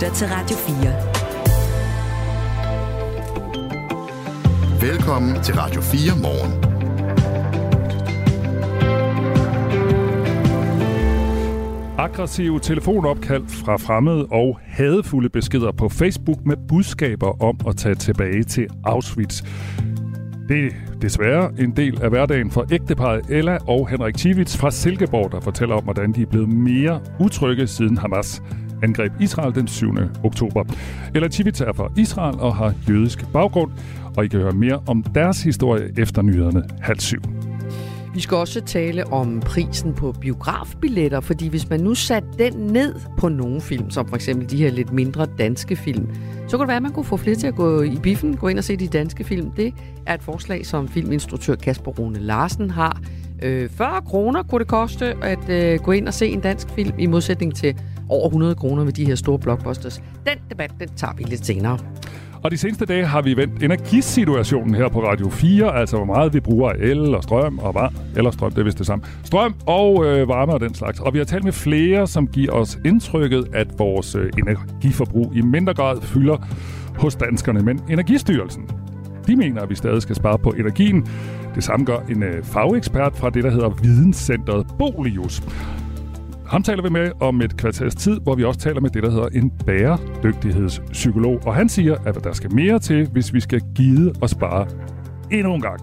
lytter til Radio 4. Velkommen til Radio 4 morgen. Aggressive telefonopkald fra fremmede og hadefulde beskeder på Facebook med budskaber om at tage tilbage til Auschwitz. Det er desværre en del af hverdagen for ægteparet Ella og Henrik Tivits fra Silkeborg, der fortæller om, hvordan de er blevet mere utrygge siden Hamas angreb Israel den 7. oktober. Ella Tivits er fra Israel og har jødisk baggrund, og I kan høre mere om deres historie efter nyhederne halv syv. Vi skal også tale om prisen på biografbilletter, fordi hvis man nu satte den ned på nogle film, som for eksempel de her lidt mindre danske film, så kunne det være, at man kunne få flere til at gå i biffen, gå ind og se de danske film. Det er et forslag, som filminstruktør Kasper Rune Larsen har. Øh, 40 kroner kunne det koste at øh, gå ind og se en dansk film, i modsætning til over 100 kroner ved de her store blockbusters. Den debat, den tager vi lidt senere. Og de seneste dage har vi vendt energisituationen her på Radio 4, altså hvor meget vi bruger af el og strøm og varme, eller strøm, det er vist det samme. Strøm og øh, varme og den slags. Og vi har talt med flere, som giver os indtrykket, at vores øh, energiforbrug i mindre grad fylder hos danskerne. Men Energistyrelsen, de mener, at vi stadig skal spare på energien. Det samme gør en øh, fagekspert fra det, der hedder Videnscenteret Bolius. Ham taler vi med om et kvarters tid, hvor vi også taler med det, der hedder en bæredygtighedspsykolog. Og han siger, at der skal mere til, hvis vi skal gide og spare endnu en gang.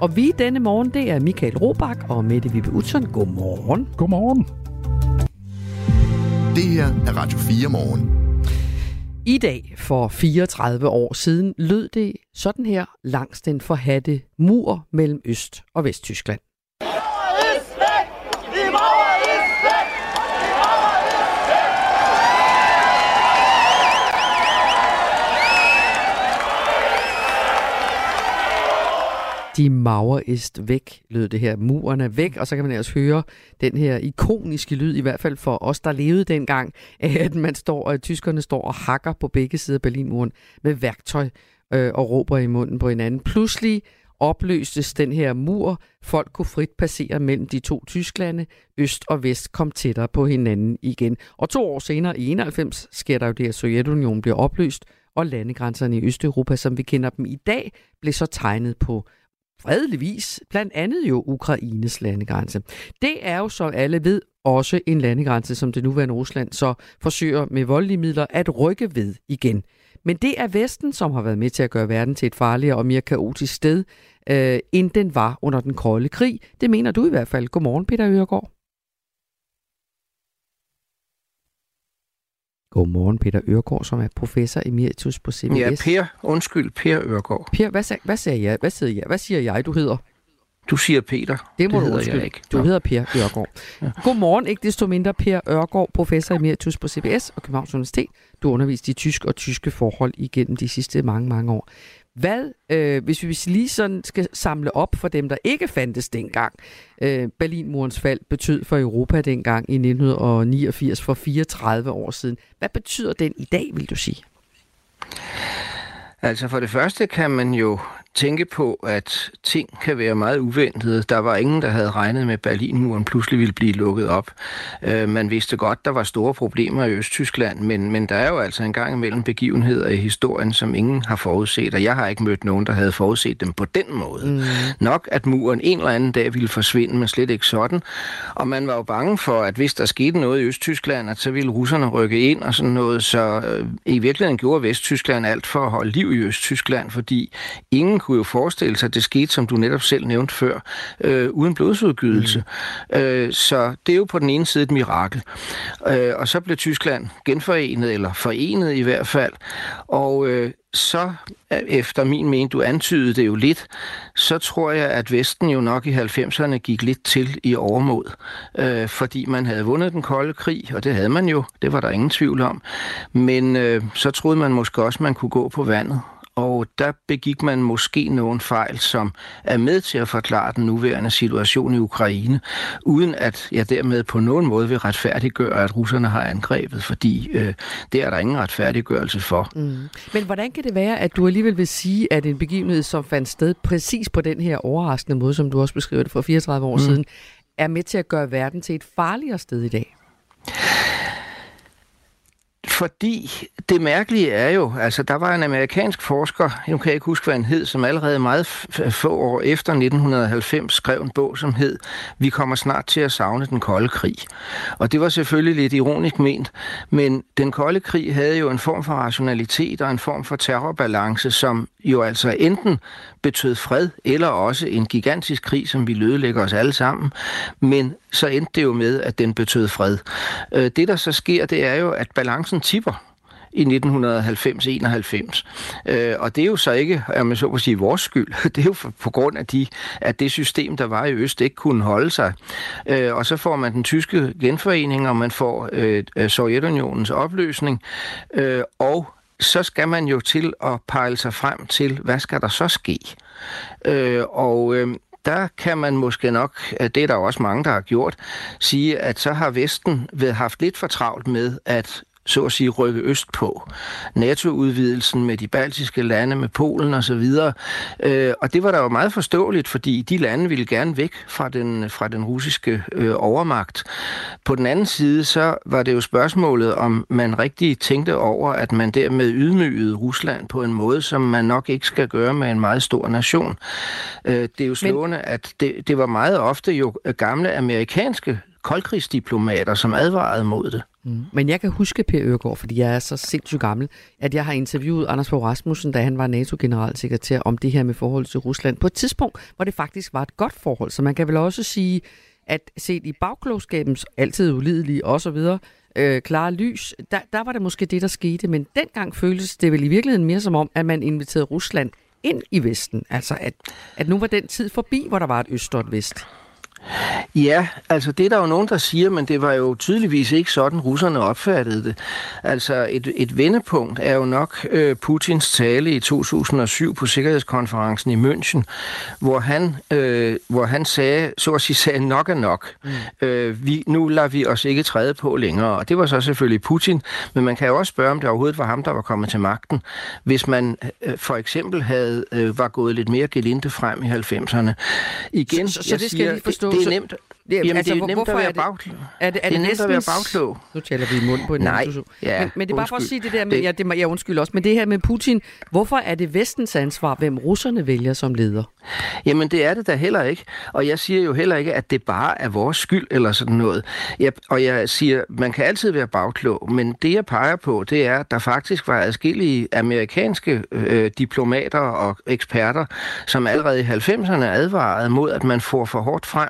Og vi denne morgen, det er Michael Robach og Mette Vibe Utzon. Godmorgen. Godmorgen. Det her er Radio 4 morgen. I dag for 34 år siden lød det sådan her langs den forhatte mur mellem Øst- og Vesttyskland. De Mauer ist væk, lød det her. Muren er væk, og så kan man ellers høre den her ikoniske lyd, i hvert fald for os, der levede dengang, at man står, at tyskerne står og hakker på begge sider af Berlinmuren med værktøj øh, og råber i munden på hinanden. Pludselig opløstes den her mur. Folk kunne frit passere mellem de to Tysklande. Øst og vest kom tættere på hinanden igen. Og to år senere, i 91, sker der jo det, at Sovjetunionen bliver opløst, og landegrænserne i Østeuropa, som vi kender dem i dag, blev så tegnet på fredeligvis, blandt andet jo Ukraines landegrænse. Det er jo, som alle ved, også en landegrænse, som det nuværende Rusland så forsøger med voldelige midler at rykke ved igen. Men det er Vesten, som har været med til at gøre verden til et farligere og mere kaotisk sted, øh, end den var under den kolde krig. Det mener du i hvert fald. Godmorgen, Peter Øregård. Godmorgen, Peter Ørgaard, som er professor emeritus på CBS. Ja, Per. Undskyld, Per Ørgaard. Per, hvad, sag, hvad, sagde jeg? Hvad, siger jeg? hvad siger jeg, du hedder? Du siger Peter. Det må det du undskylde. Jeg ikke. Du Nå. hedder Per Ørgaard. Ja. Godmorgen, ikke desto mindre Per Ørgaard, professor emeritus på CBS og Københavns Universitet. Du undervist i tysk og tyske forhold igennem de sidste mange, mange år. Hvad, øh, hvis vi lige sådan skal samle op for dem, der ikke fandtes dengang, øh, Berlinmurens fald betød for Europa dengang i 1989 for 34 år siden. Hvad betyder den i dag, vil du sige? Altså for det første kan man jo tænke på, at ting kan være meget uventede. Der var ingen, der havde regnet med, at Berlinmuren pludselig ville blive lukket op. Øh, man vidste godt, der var store problemer i Østtyskland, men, men der er jo altså en gang imellem begivenheder i historien, som ingen har forudset, og jeg har ikke mødt nogen, der havde forudset dem på den måde. Mm. Nok, at muren en eller anden dag ville forsvinde, men slet ikke sådan. Og man var jo bange for, at hvis der skete noget i Østtyskland, at så ville russerne rykke ind og sådan noget, så øh, i virkeligheden gjorde Vesttyskland alt for at holde liv i Østtyskland, fordi ingen kunne jo forestille sig, at det skete, som du netop selv nævnte før, øh, uden blodsudgydelse. Mm. Øh, så det er jo på den ene side et mirakel. Øh, og så blev Tyskland genforenet, eller forenet i hvert fald. Og øh, så, efter min mening, du antydede det jo lidt, så tror jeg, at Vesten jo nok i 90'erne gik lidt til i overmod, øh, fordi man havde vundet den kolde krig, og det havde man jo, det var der ingen tvivl om. Men øh, så troede man måske også, man kunne gå på vandet, og der begik man måske nogle fejl, som er med til at forklare den nuværende situation i Ukraine, uden at jeg dermed på nogen måde vil retfærdiggøre, at russerne har angrebet, fordi øh, det er der ingen retfærdiggørelse for. Mm. Men hvordan kan det være, at du alligevel vil sige, at en begivenhed, som fandt sted præcis på den her overraskende måde, som du også beskriver det for 34 år mm. siden, er med til at gøre verden til et farligere sted i dag? Fordi det mærkelige er jo, altså der var en amerikansk forsker, nu kan jeg ikke huske, hvad han hed, som allerede meget få år efter 1990 skrev en bog, som hed Vi kommer snart til at savne den kolde krig. Og det var selvfølgelig lidt ironisk ment, men den kolde krig havde jo en form for rationalitet og en form for terrorbalance, som jo altså enten betød fred, eller også en gigantisk krig, som vi lødelægger os alle sammen. Men så endte det jo med, at den betød fred. Øh, det, der så sker, det er jo, at balancen tipper i 1990-91. Øh, og det er jo så ikke, om man så må sige, vores skyld. Det er jo for, på grund af, de, at det system, der var i Øst, ikke kunne holde sig. Øh, og så får man den tyske genforening, og man får øh, øh Sovjetunionens opløsning, øh, og så skal man jo til at pejle sig frem til, hvad skal der så ske? Øh, og øh, der kan man måske nok, øh, det er der også mange, der har gjort, sige, at så har Vesten haft lidt for travlt med at så at sige, rykke øst på. NATO-udvidelsen med de baltiske lande, med Polen osv. Øh, og det var da jo meget forståeligt, fordi de lande ville gerne væk fra den, fra den russiske øh, overmagt. På den anden side, så var det jo spørgsmålet, om man rigtig tænkte over, at man dermed ydmygede Rusland på en måde, som man nok ikke skal gøre med en meget stor nation. Øh, det er jo slående, Men... at det, det var meget ofte jo gamle amerikanske koldkrigsdiplomater, som advarede mod det. Mm. Men jeg kan huske, Per Øregård, fordi jeg er så sindssygt gammel, at jeg har interviewet Anders Fogh Rasmussen, da han var NATO-generalsekretær, om det her med forhold til Rusland. På et tidspunkt, hvor det faktisk var et godt forhold. Så man kan vel også sige, at set i bagklogskabens altid ulidelige osv., øh, klare lys, der, der var det måske det, der skete. Men dengang føltes det vel i virkeligheden mere som om, at man inviterede Rusland ind i Vesten. Altså, at, at nu var den tid forbi, hvor der var et øst og et vest. Ja, altså det er der jo nogen, der siger, men det var jo tydeligvis ikke sådan, russerne opfattede det. Altså et, et vendepunkt er jo nok øh, Putins tale i 2007 på Sikkerhedskonferencen i München, hvor han, øh, hvor han sagde, så at sige, sagde nok er nok. Mm. Øh, vi, nu lader vi os ikke træde på længere, og det var så selvfølgelig Putin, men man kan jo også spørge, om det overhovedet var ham, der var kommet til magten. Hvis man øh, for eksempel havde øh, var gået lidt mere gelinde frem i 90'erne. Igen, så, så, så det skal siger, jeg lige forstå, det er nemt. Det, Jamen, altså, det er nemt at være bagklog. Er det, er det, det er nemt at være bagklog. Nu taler vi i mund på en Nej, ja, men, men det er bare for at sige det der med, det, ja, det, jeg undskyld også, men det her med Putin, hvorfor er det vestens ansvar, hvem russerne vælger som leder? Jamen, det er det da heller ikke. Og jeg siger jo heller ikke, at det bare er vores skyld eller sådan noget. Jeg, og jeg siger, man kan altid være bagklog, men det jeg peger på, det er, at der faktisk var adskillige amerikanske øh, diplomater og eksperter, som allerede i 90'erne advarede mod, at man får for hårdt frem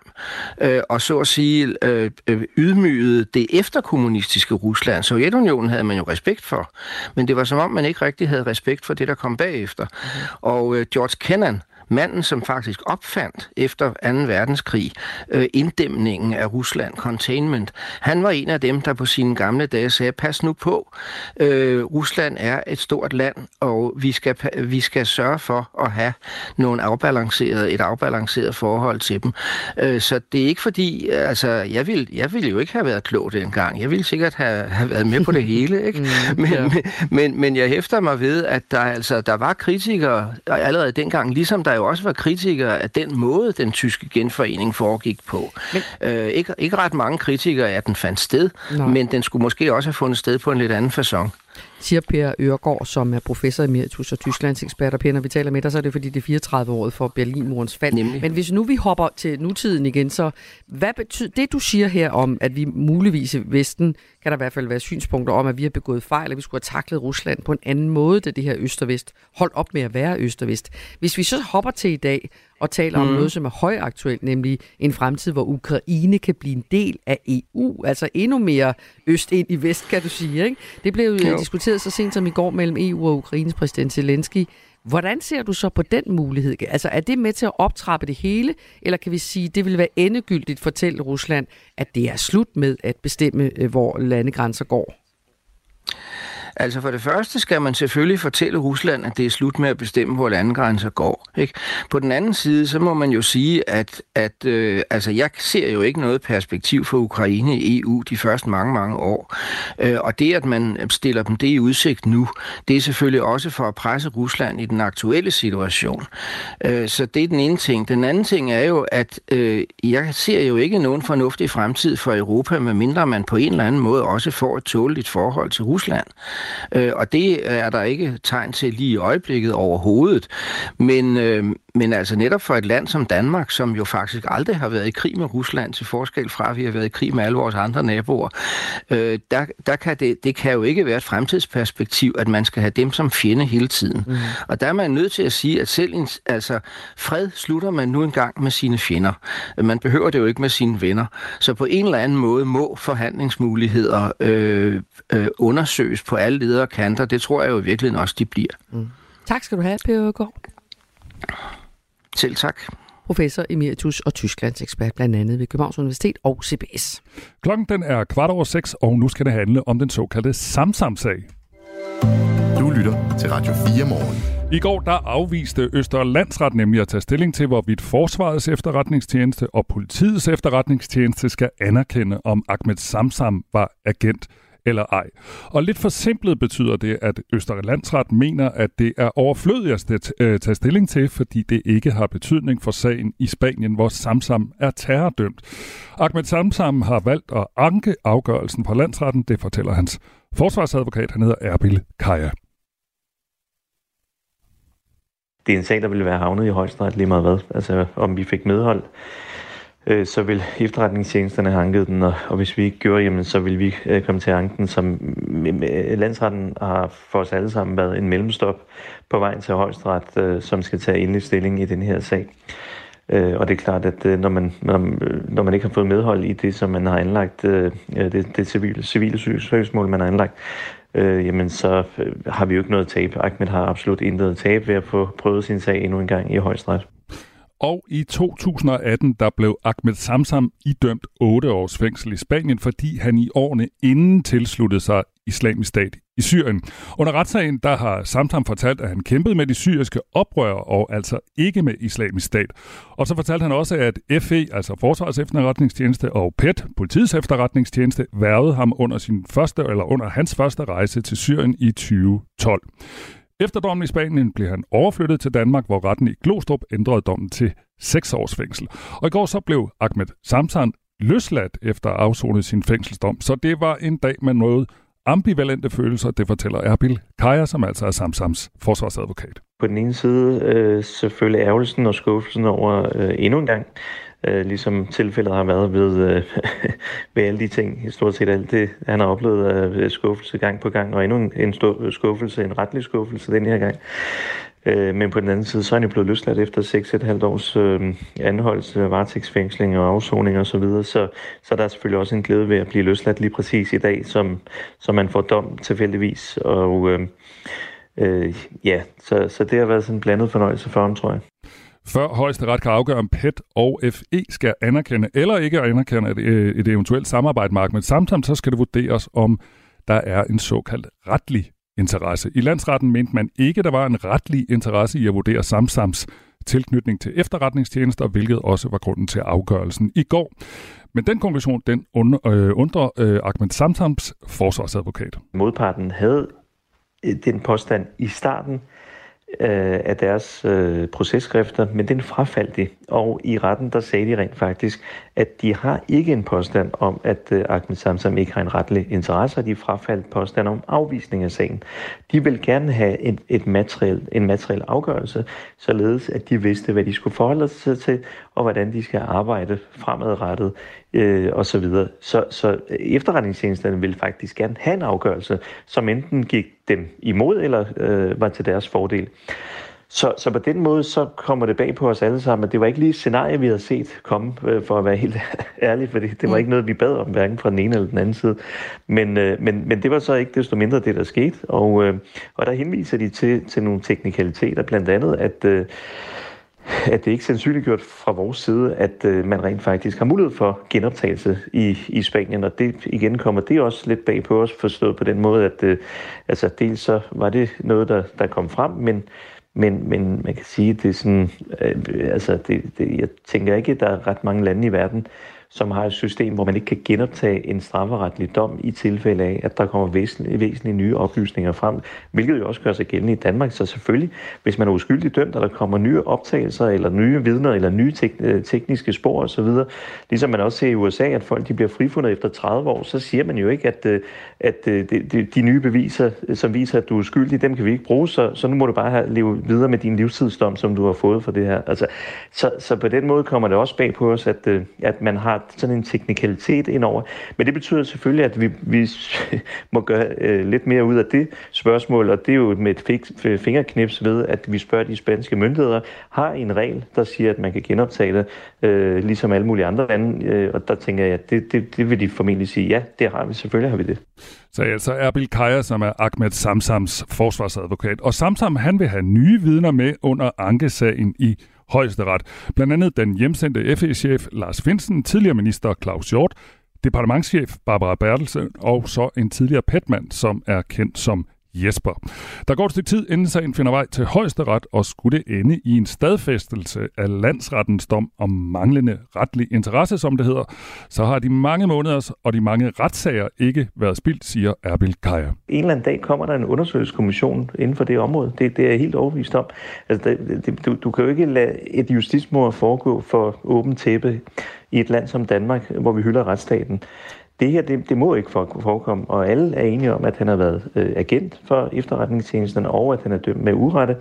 øh, og så at sige øh, øh, ydmygede det efterkommunistiske Rusland. Sovjetunionen havde man jo respekt for, men det var som om, man ikke rigtig havde respekt for det, der kom bagefter. Mm-hmm. Og øh, George Kennan, manden, som faktisk opfandt efter 2. verdenskrig øh, inddæmningen af Rusland, containment, han var en af dem, der på sine gamle dage sagde, pas nu på, øh, Rusland er et stort land, og vi skal, vi skal sørge for at have nogle afbalanceret, et afbalanceret forhold til dem. Øh, så det er ikke fordi, altså, jeg ville, jeg ville jo ikke have været klog dengang. Jeg ville sikkert have, have været med på det hele, ikke? Mm, men, ja. men, men, men jeg hæfter mig ved, at der, altså, der var kritikere allerede dengang, ligesom der jo også var kritikere af den måde, den tyske genforening foregik på. Men... Øh, ikke, ikke ret mange kritikere af, at den fandt sted, Nej. men den skulle måske også have fundet sted på en lidt anden façon siger Per Øregård, som er professor emeritus og Tysklands ekspert. Og Per, når vi taler med dig, så er det fordi, det er 34 år for Berlinmurens fald. Nemlig. Men hvis nu vi hopper til nutiden igen, så hvad betyder det, du siger her om, at vi muligvis i Vesten, kan der i hvert fald være synspunkter om, at vi har begået fejl, at vi skulle have taklet Rusland på en anden måde, da det her øst og vest holdt op med at være øst og vest. Hvis vi så hopper til i dag, og taler mm. om noget, som er højaktuelt, nemlig en fremtid, hvor Ukraine kan blive en del af EU, altså endnu mere øst ind i vest, kan du sige. Ikke? Det blev jo diskuteret så sent som i går mellem EU og Ukraines præsident Zelensky. Hvordan ser du så på den mulighed? Altså er det med til at optrappe det hele, eller kan vi sige, at det vil være endegyldigt fortælle Rusland, at det er slut med at bestemme, øh, hvor landegrænser går? Altså for det første skal man selvfølgelig fortælle Rusland, at det er slut med at bestemme, hvor landegrænser går. Ikke? På den anden side, så må man jo sige, at, at øh, altså jeg ser jo ikke noget perspektiv for Ukraine i EU de første mange, mange år. Øh, og det, at man stiller dem det i udsigt nu, det er selvfølgelig også for at presse Rusland i den aktuelle situation. Øh, så det er den ene ting. Den anden ting er jo, at øh, jeg ser jo ikke nogen fornuftig fremtid for Europa, medmindre man på en eller anden måde også får et tåleligt forhold til Rusland. Øh, og det er der ikke tegn til lige i øjeblikket overhovedet. Men, øh, men altså netop for et land som Danmark, som jo faktisk aldrig har været i krig med Rusland, til forskel fra, at vi har været i krig med alle vores andre naboer, øh, der, der kan det, det kan jo ikke være et fremtidsperspektiv, at man skal have dem som fjende hele tiden. Mm. Og der er man nødt til at sige, at selv en, altså, fred slutter man nu engang med sine fjender. Man behøver det jo ikke med sine venner. Så på en eller anden måde må forhandlingsmuligheder øh, øh, undersøges på alle ledere kanter. Det tror jeg jo i virkeligheden også, de bliver. Mm. Tak skal du have, Per Gård. Selv tak. Professor emeritus og Tysklands ekspert blandt andet ved Københavns Universitet og CBS. Klokken den er kvart over seks, og nu skal det handle om den såkaldte Samsam-sag. Du lytter til Radio 4 morgen. I går der afviste Østerlandsret nemlig at tage stilling til, hvorvidt Forsvarets efterretningstjeneste og politiets efterretningstjeneste skal anerkende, om Ahmed Samsam var agent eller ej. Og lidt forsimplet betyder det, at Østerlandsret mener, at det er overflødigt at øh, tage stilling til, fordi det ikke har betydning for sagen i Spanien, hvor Samsam er terrordømt. Ahmed Samsam har valgt at anke afgørelsen på landsretten, det fortæller hans forsvarsadvokat, han hedder Erbil Kaja. Det er en sag, der ville være havnet i højesteret lige meget hvad. Altså om vi fik medhold øh, så vil efterretningstjenesterne have anket den, og, og hvis vi ikke gjorde, jamen, så vil vi øh, komme til at anke den, som mm, øh, landsretten har for os alle sammen været en mellemstop på vejen til højesteret, øh, som skal tage endelig stilling i den her sag. Øh, og det er klart, at øh, når, man, når, når man ikke har fået medhold i det, som man har anlagt, øh, øh det, det civile, civile søgsmål, man har anlagt, øh, jamen så øh, har vi jo ikke noget tab. Ahmed har absolut intet tab ved at få prøvet sin sag endnu en gang i højesteret. Og i 2018, der blev Ahmed Samsam idømt 8 års fængsel i Spanien, fordi han i årene inden tilsluttede sig islamisk stat i Syrien. Under retssagen, der har Samsam fortalt, at han kæmpede med de syriske oprørere og altså ikke med islamisk stat. Og så fortalte han også, at FE, altså Forsvarets efterretningstjeneste og PET, politiets efterretningstjeneste, værvede ham under, sin første, eller under hans første rejse til Syrien i 2012. Efter dommen i Spanien blev han overflyttet til Danmark, hvor retten i Glostrup ændrede dommen til 6 års fængsel. Og i går så blev Ahmed Samsan løsladt efter at afzone sin fængselsdom. Så det var en dag med noget ambivalente følelser, det fortæller Erbil Kaja, som altså er Samsams forsvarsadvokat. På den ene side øh, selvfølgelig ærgelsen og skuffelsen over øh, endnu en gang øh, ligesom tilfældet har været ved, øh, ved alle de ting, stort set alt det, han har oplevet af øh, skuffelse gang på gang, og endnu en, en stor øh, skuffelse, en retlig skuffelse den her gang. Øh, men på den anden side, så er han jo blevet løsladt efter 6,5 års øh, anholdelse, varetægtsfængsling og afsoning osv., så, videre. så, så der er selvfølgelig også en glæde ved at blive løsladt lige præcis i dag, som, som man får dom tilfældigvis, og øh, øh, ja, så, så det har været sådan en blandet fornøjelse for ham, tror jeg. Før højesteret kan afgøre, om PET og FE skal anerkende eller ikke anerkende et, øh, et eventuelt samarbejde med Ahmed Samsam, så skal det vurderes, om der er en såkaldt retlig interesse. I landsretten mente man ikke, der var en retlig interesse i at vurdere Samsams tilknytning til efterretningstjenester, hvilket også var grunden til afgørelsen i går. Men den konklusion, den øh, undrer øh, Ahmed Samsams forsvarsadvokat. Modparten havde øh, den påstand i starten, øh, af deres øh, processkrifter, men den frafaldt de. Og i retten, der sagde de rent faktisk, at de har ikke en påstand om, at øh, Ahmed Samsam ikke har en retlig interesse, og de frafaldt påstand om afvisning af sagen. De vil gerne have et, et materiel, en materiel afgørelse, således at de vidste, hvad de skulle forholde sig til, og hvordan de skal arbejde fremadrettet øh, og så videre. Så, så efterretningstjenesterne vil faktisk gerne have en afgørelse, som enten gik dem imod eller øh, var til deres fordel. Så, så på den måde, så kommer det bag på os alle sammen, at det var ikke lige et scenarie, vi havde set komme, øh, for at være helt ærlig, for det, var ikke noget, vi bad om, hverken fra den ene eller den anden side. Men, øh, men, men det var så ikke desto mindre det, der skete, og, øh, og der henviser de til, til nogle teknikaliteter, blandt andet, at øh, at det ikke er sandsynliggjort fra vores side, at øh, man rent faktisk har mulighed for genoptagelse i, i Spanien, og det igen kommer det også lidt bag på os, forstået på den måde, at øh, altså dels så var det noget, der, der kom frem, men, men, men man kan sige, at det er sådan, øh, altså det, det, jeg tænker ikke, at der er ret mange lande i verden, som har et system, hvor man ikke kan genoptage en strafferetlig dom i tilfælde af, at der kommer væsentlige, væsentlige nye oplysninger frem, hvilket jo også gør sig gældende i Danmark. Så selvfølgelig, hvis man er uskyldig dømt, og der kommer nye optagelser, eller nye vidner, eller nye tek- øh, tekniske spor osv., ligesom man også ser i USA, at folk de bliver frifundet efter 30 år, så siger man jo ikke, at, øh, at øh, de, de, de nye beviser, som viser, at du er skyldig, dem kan vi ikke bruge, så, så nu må du bare have, leve videre med din livstidsdom, som du har fået for det her. Altså, så, så på den måde kommer det også bag på os, at, at man har sådan en teknikalitet indover. Men det betyder selvfølgelig, at vi, vi må gøre øh, lidt mere ud af det spørgsmål, og det er jo med et fik, øh, fingerknips ved, at vi spørger de spanske myndigheder, har en regel, der siger, at man kan genoptage det, øh, ligesom alle mulige andre lande, øh, og der tænker jeg, at det, det, det vil de formentlig sige, ja, det har vi, selvfølgelig har vi det. Så altså Erbil Kaya, som er Ahmed Samsams forsvarsadvokat. Og Samsam, han vil have nye vidner med under ankesagen i højesteret. Blandt andet den hjemsendte FE-chef Lars Finsen, tidligere minister Claus Hjort, departementschef Barbara Bertelsen og så en tidligere petmand, som er kendt som Jesper. Der går et stykke tid, inden sagen finder vej til højesteret, og skulle det ende i en stadfæstelse af landsrettens dom om manglende retlig interesse, som det hedder, så har de mange måneders og de mange retssager ikke været spildt, siger Erbil Kaja. En eller anden dag kommer der en undersøgelseskommission inden for det område. Det, det er jeg helt overbevist om. Altså, det, det, du, du kan jo ikke lade et justitsmord foregå for åben tæppe i et land som Danmark, hvor vi hylder retsstaten det her, det, det må ikke forekomme, og alle er enige om, at han har været øh, agent for efterretningstjenesten, og at han er dømt med urette.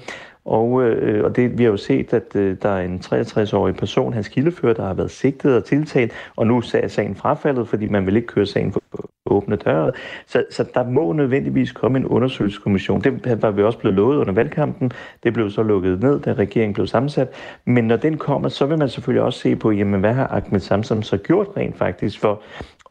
Og, øh, og det, vi har jo set, at øh, der er en 63-årig person, hans kildefører, der har været sigtet og tiltalt, og nu er sagen frafaldet, fordi man vil ikke køre sagen for åbne døre. Så, så der må nødvendigvis komme en undersøgelseskommission. Det var vi også blevet lovet under valgkampen. Det blev så lukket ned, da regeringen blev sammensat. Men når den kommer, så vil man selvfølgelig også se på, jamen, hvad har Ahmed Samsam så gjort rent faktisk for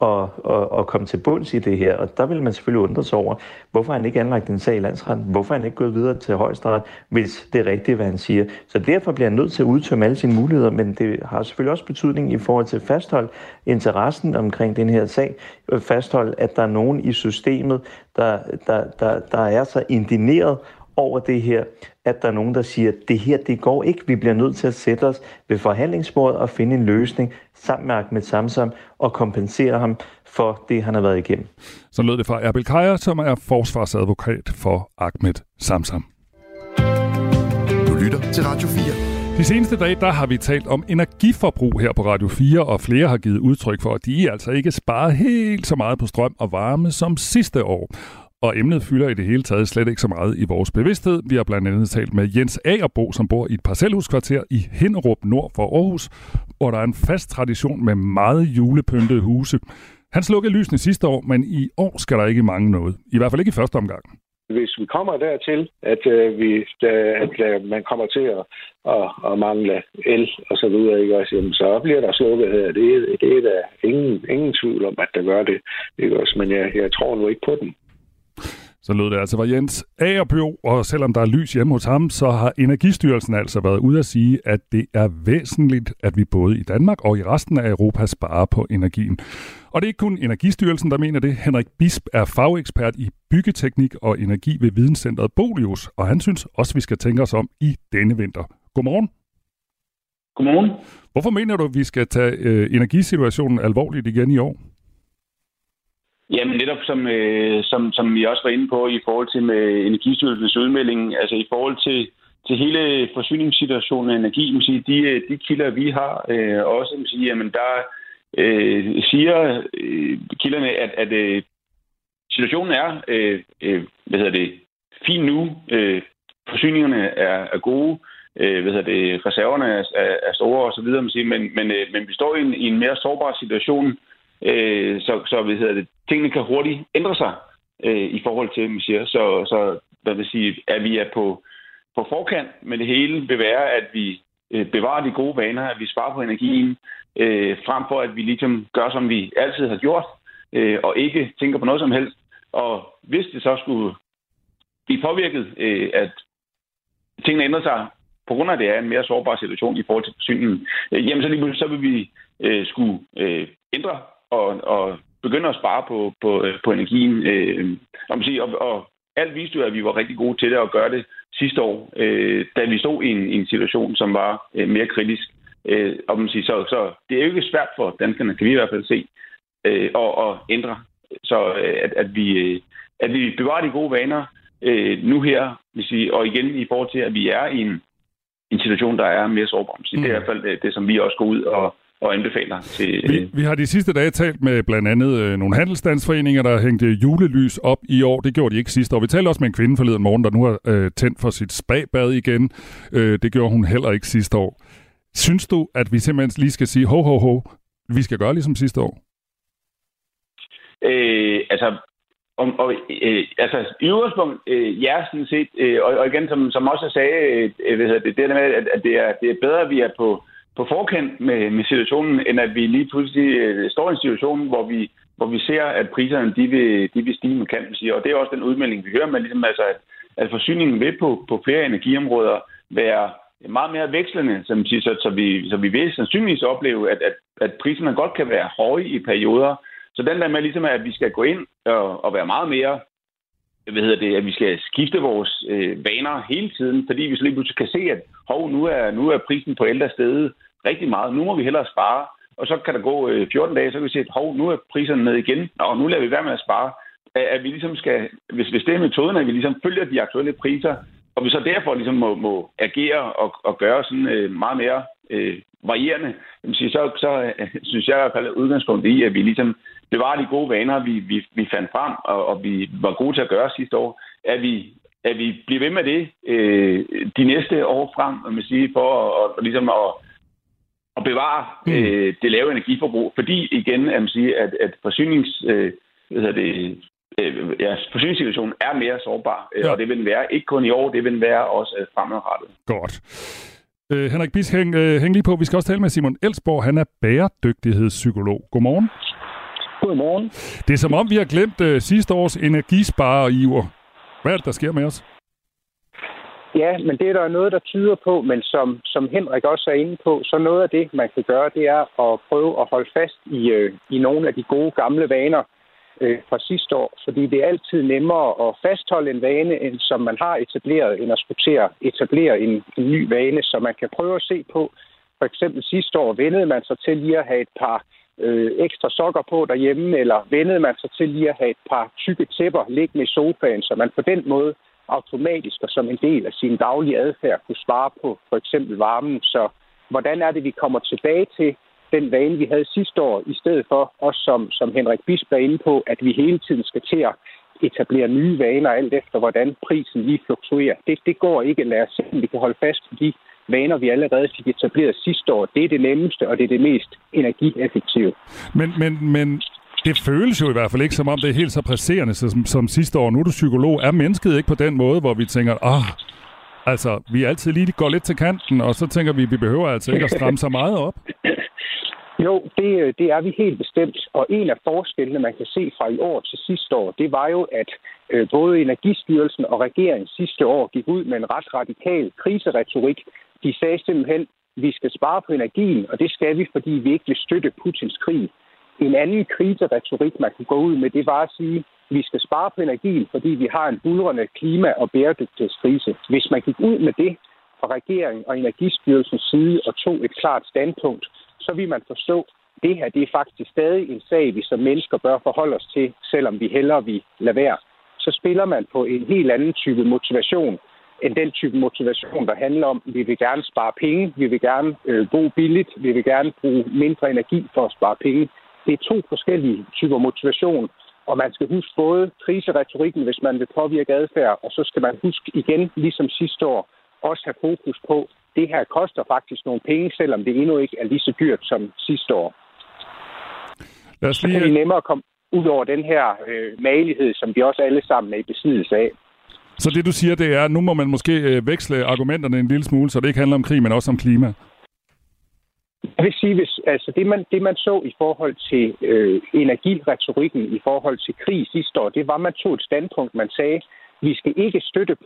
at, at, at komme til bunds i det her. Og der vil man selvfølgelig undre sig over, hvorfor han ikke anlagt en sag i landsretten, hvorfor han ikke gået videre til højesteret, hvis det er rigtigt, hvad han siger. Så derfor bliver han nødt til at udtømme alle sine muligheder, men det har selvfølgelig også betydning i forhold til at fastholde interessen omkring den her sag, fastholde, at der er nogen i systemet, der, der, der, der er så indineret over det her, at der er nogen, der siger, at det her, det går ikke. Vi bliver nødt til at sætte os ved forhandlingsbordet og finde en løsning sammen med Ahmed Samsam og kompensere ham for det, han har været igennem. Så lød det fra Erbil Kajer, som er forsvarsadvokat for Ahmed Samsam. Du lytter til Radio 4. De seneste dage, der har vi talt om energiforbrug her på Radio 4, og flere har givet udtryk for, at de altså ikke sparer helt så meget på strøm og varme som sidste år. Og emnet fylder i det hele taget slet ikke så meget i vores bevidsthed. Vi har blandt andet talt med Jens Agerbo, som bor i et parcelhuskvarter i Hinderup nord for Aarhus, hvor der er en fast tradition med meget julepyntede huse. Han slukkede lysene sidste år, men i år skal der ikke mange noget. I hvert fald ikke i første omgang. Hvis vi kommer dertil, at, øh, vi, øh, at øh, man kommer til at, at, at mangle el og så videre, ikke også, jamen, så bliver der slukket her. Det, det er der ingen, ingen tvivl om, at der gør det. Ikke også? Men jeg, jeg tror nu ikke på den. Så lød det altså var Jens Agerbø, og selvom der er lys hjemme hos ham, så har Energistyrelsen altså været ude at sige, at det er væsentligt, at vi både i Danmark og i resten af Europa sparer på energien. Og det er ikke kun Energistyrelsen, der mener det. Henrik Bisp er fagekspert i byggeteknik og energi ved Videnscentret Bolius, og han synes også, vi skal tænke os om i denne vinter. Godmorgen. Godmorgen. Hvorfor mener du, at vi skal tage øh, energisituationen alvorligt igen i år? Jamen netop som, øh, som, som vi også var inde på i forhold til med Energistyrelsens udmelding, altså i forhold til, til hele forsyningssituationen af energi, man siger, de, øh, de kilder, vi har, øh, også man siger, jamen der øh, siger øh, kilderne, at, at øh, situationen er, øh, øh, hvad hedder det, fin nu, øh, forsyningerne er, er gode, øh, hvad hedder det, reserverne er, er, er store osv., men, men, øh, men vi står i en, i en mere sårbar situation, Øh, så, så hvad hedder det, tingene kan hurtigt ændre sig øh, i forhold til, man siger. Så, så hvad vil sige, at vi er på, på forkant, men det hele vil være, at vi øh, bevarer de gode vaner, at vi sparer på energien, øh, frem for at vi ligesom gør, som vi altid har gjort, øh, og ikke tænker på noget som helst. Og hvis det så skulle blive påvirket, øh, at tingene ændrer sig på grund af det er en mere sårbar situation i forhold til forsyningen, øh, jamen så lige så vil vi øh, skulle øh, ændre og, og begynde at spare på, på, øh, på energien. Øh, om sige, og, og alt viste jo, at vi var rigtig gode til det at gøre det sidste år, øh, da vi stod i en, i en situation, som var øh, mere kritisk. Øh, og man siger, så, så det er jo ikke svært for danskerne, kan vi i hvert fald se, øh, at, at ændre. Så øh, at, at, vi, øh, at vi bevarer de gode vaner øh, nu her, vil sige, og igen i forhold til, at vi er i en, en situation, der er mere sårbar. Mm. Det er i mm. hvert fald det, det, som vi også går ud og, og anbefaler til... Vi, vi har de sidste dage talt med blandt andet øh, nogle handelsstandsforeninger, der hængte julelys op i år. Det gjorde de ikke sidste år. Vi talte også med en kvinde forleden morgen, der nu har øh, tændt for sit spabad igen. Øh, det gjorde hun heller ikke sidste år. Synes du, at vi simpelthen lige skal sige, ho, ho, ho, vi skal gøre ligesom sidste år? Øh, altså, om, og, øh, altså, i udgangspunkt, øh, ja, sådan set, øh, og, og igen, som, som også sagde, øh, hvad det, det der med, at, at det, er, det er bedre, at vi er på, på forkant med, med situationen, end at vi lige pludselig øh, står i en situation, hvor vi, hvor vi ser, at priserne de vil, de vil stige med kan sige. Og det er også den udmelding, vi hører, men ligesom, altså, at, at forsyningen vil på, på flere energiområder være meget mere vekslende, som siger, så, så, vi, så vi vil sandsynligvis opleve, at, at, at priserne godt kan være høje i perioder. Så den der med, ligesom, at vi skal gå ind og, og være meget mere hvad hedder det, at vi skal skifte vores øh, vaner hele tiden, fordi vi så lige pludselig kan se, at hov, nu er, nu er prisen på ældre stedet rigtig meget. Nu må vi hellere spare. Og så kan der gå øh, 14 dage, så kan vi se, at hov, nu er priserne ned igen, og nu lader vi være med at spare. At, at vi ligesom skal, hvis, hvis det er metoden, at vi ligesom følger de aktuelle priser, og vi så derfor ligesom må, må agere og, og gøre sådan øh, meget mere øh, varierende, så, så øh, synes jeg i hvert fald udgangspunkt i, at vi ligesom bevarer de gode vaner, vi, vi, vi fandt frem, og, og vi var gode til at gøre sidste år, at vi, at vi bliver ved med det øh, de næste år frem, man sige, for at, og, ligesom at, at bevare mm. øh, det lave energiforbrug. Fordi igen, at man siger, at, at forsynings, øh, hvad det, øh, ja, forsyningssituationen er mere sårbar, øh, ja. og det vil den være ikke kun i år, det vil den være også øh, fremadrettet. Godt. Øh, Henrik Bis, hæng, øh, hæng lige på. Vi skal også tale med Simon Elsborg. Han er bæredygtighedspsykolog. Godmorgen. Godmorgen. Det er som om, vi har glemt øh, sidste års energispare-iver. Hvad er det, der sker med os? Ja, men det er der noget, der tyder på, men som, som Henrik også er inde på, så noget af det, man kan gøre, det er at prøve at holde fast i, øh, i nogle af de gode gamle vaner øh, fra sidste år. Fordi det er altid nemmere at fastholde en vane, end som man har etableret, end at skulle til at etablere en, en ny vane, så man kan prøve at se på, for eksempel sidste år vendede man sig til lige at have et par øh, ekstra sokker på derhjemme, eller vendede man sig til lige at have et par tykke tæpper liggende i sofaen, så man på den måde automatisk og som en del af sin daglige adfærd kunne svare på for eksempel varmen. Så hvordan er det, vi kommer tilbage til den vane, vi havde sidste år, i stedet for, også som, som Henrik Bisp er inde på, at vi hele tiden skal til at etablere nye vaner, alt efter hvordan prisen lige fluktuerer. Det, det går ikke. Lad os se, om vi kan holde fast på de vaner, vi allerede fik etableret sidste år. Det er det nemmeste, og det er det mest energieffektive. Men, men, men det føles jo i hvert fald ikke, som om det er helt så presserende som, som sidste år. Nu er du psykolog. Er mennesket ikke på den måde, hvor vi tænker, åh, oh, altså, vi altid lige går lidt til kanten, og så tænker vi, vi behøver altså ikke at stramme så meget op? Jo, det, det er vi helt bestemt. Og en af forskellene, man kan se fra i år til sidste år, det var jo, at øh, både Energistyrelsen og regeringen sidste år gik ud med en ret radikal kriseretorik. De sagde simpelthen, vi skal spare på energien, og det skal vi, fordi vi ikke vil støtte Putins krig. En anden kriseretorik, man kunne gå ud med, det var at sige, at vi skal spare på energien, fordi vi har en bulrende klima- og bæredygtighedskrise. Hvis man gik ud med det fra regeringen og Energistyrelsens side og tog et klart standpunkt, så vil man forstå, at det her det er faktisk stadig en sag, vi som mennesker bør forholde os til, selvom vi hellere vil lade være. Så spiller man på en helt anden type motivation, end den type motivation, der handler om, at vi vil gerne spare penge, vi vil gerne øh, bo billigt, vi vil gerne bruge mindre energi for at spare penge. Det er to forskellige typer motivation, og man skal huske både kriseretorikken, hvis man vil påvirke adfærd, og så skal man huske igen, ligesom sidste år, også have fokus på, det her koster faktisk nogle penge, selvom det endnu ikke er lige så dyrt som sidste år. Lad os lige... Så kan vi nemmere komme ud over den her øh, malighed, som vi også alle sammen er i besiddelse af. Så det du siger, det er, at nu må man måske øh, veksle argumenterne en lille smule, så det ikke handler om krig, men også om klima. Jeg vil sige, hvis, altså det, man, det man så i forhold til øh, energiretorikken, i forhold til krig sidste år, det var, at man tog et standpunkt, man sagde, Vi skal ikke støtte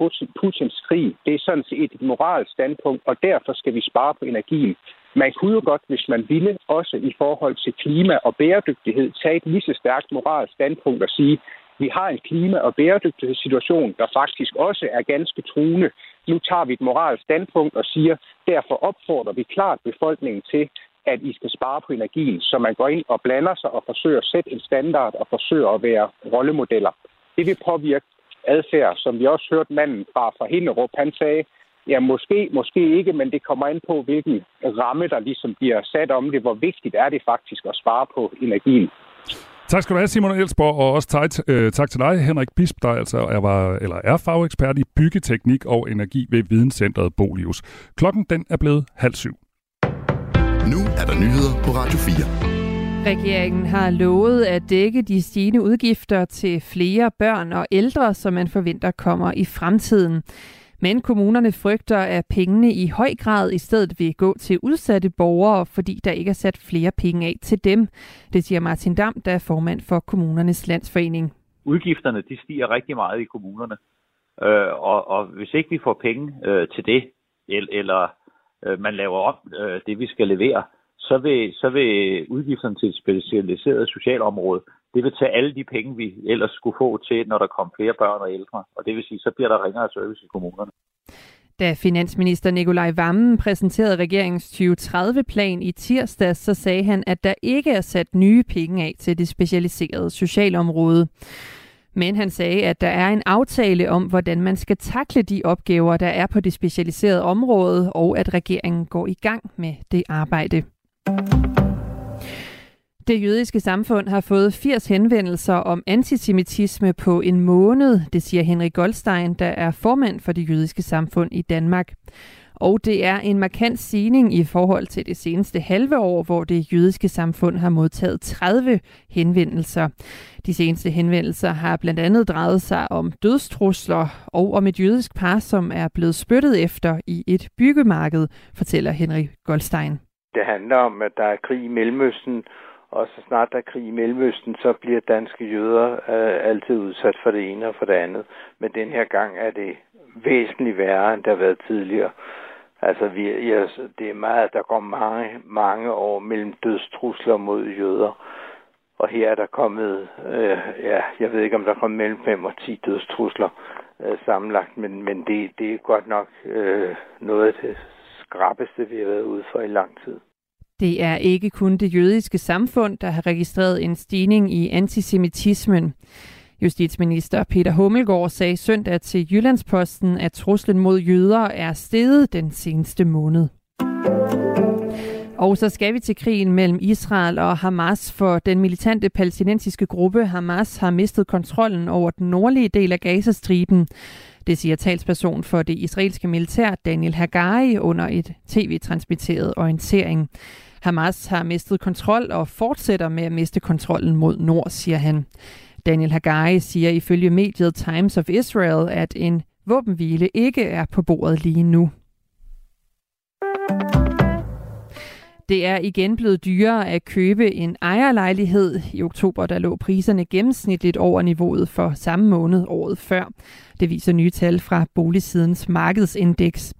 Putins krig. Det er sådan set et moralsk standpunkt, og derfor skal vi spare på energien. Man kunne jo godt, hvis man ville, også i forhold til klima og bæredygtighed, tage et lige så stærkt moralsk standpunkt og sige, vi har en klima- og bæredygtighedssituation, der faktisk også er ganske truende. Nu tager vi et moralsk standpunkt og siger, derfor opfordrer vi klart befolkningen til, at I skal spare på energien, så man går ind og blander sig og forsøger at sætte en standard og forsøger at være rollemodeller. Det vil påvirke adfærd, som vi også hørte manden fra, fra Hinderup, han sagde, ja, måske, måske ikke, men det kommer ind på, hvilken ramme, der ligesom bliver sat om det. Hvor vigtigt er det faktisk at spare på energien. Tak skal du have, Simon Elsborg, og også tak, øh, tak til dig, Henrik Bisp, der altså er, var, eller er fagekspert i byggeteknik og energi ved Videnscentret Bolius. Klokken den er blevet halv syv. Nu er der nyheder på Radio 4. Regeringen har lovet at dække de stigende udgifter til flere børn og ældre, som man forventer kommer i fremtiden. Men kommunerne frygter, at pengene i høj grad i stedet vil gå til udsatte borgere, fordi der ikke er sat flere penge af til dem. Det siger Martin Dam, der er formand for kommunernes landsforening. Udgifterne de stiger rigtig meget i kommunerne, øh, og, og hvis ikke vi får penge øh, til det, eller øh, man laver om øh, det, vi skal levere, så vil, så vil udgifterne til et specialiseret socialområde, det vil tage alle de penge, vi ellers skulle få til, når der kom flere børn og ældre. Og det vil sige, så bliver der ringere service i kommunerne. Da finansminister Nikolaj Vammen præsenterede regeringens 2030-plan i tirsdag, så sagde han, at der ikke er sat nye penge af til det specialiserede socialområde. Men han sagde, at der er en aftale om, hvordan man skal takle de opgaver, der er på det specialiserede område, og at regeringen går i gang med det arbejde. Det jødiske samfund har fået 80 henvendelser om antisemitisme på en måned, det siger Henrik Goldstein, der er formand for det jødiske samfund i Danmark. Og det er en markant stigning i forhold til det seneste halve år, hvor det jødiske samfund har modtaget 30 henvendelser. De seneste henvendelser har blandt andet drejet sig om dødstrusler og om et jødisk par, som er blevet spyttet efter i et byggemarked, fortæller Henrik Goldstein. Det handler om, at der er krig i Mellemøsten, og så snart der er krig i Mellemøsten, så bliver danske jøder øh, altid udsat for det ene og for det andet. Men den her gang er det væsentligt værre, end der har været tidligere. Altså, vi, ja, det er meget, der går mange, mange år mellem dødstrusler mod jøder. Og her er der kommet, øh, ja, jeg ved ikke, om der er kommet mellem 5 og 10 dødstrusler øh, sammenlagt, men, men det, det er godt nok øh, noget af det skrappeste, vi har været ude for i lang tid. Det er ikke kun det jødiske samfund, der har registreret en stigning i antisemitismen. Justitsminister Peter Hummelgaard sagde søndag til Jyllandsposten, at truslen mod jøder er steget den seneste måned. Og så skal vi til krigen mellem Israel og Hamas, for den militante palæstinensiske gruppe Hamas har mistet kontrollen over den nordlige del af Gazastriben. Det siger talsperson for det israelske militær Daniel Hagari under et tv-transmitteret orientering. Hamas har mistet kontrol og fortsætter med at miste kontrollen mod nord, siger han. Daniel Hagari siger ifølge mediet Times of Israel, at en våbenhvile ikke er på bordet lige nu. Det er igen blevet dyrere at købe en ejerlejlighed. I oktober der lå priserne gennemsnitligt over niveauet for samme måned året før. Det viser nye tal fra Boligsidens markedsindeks.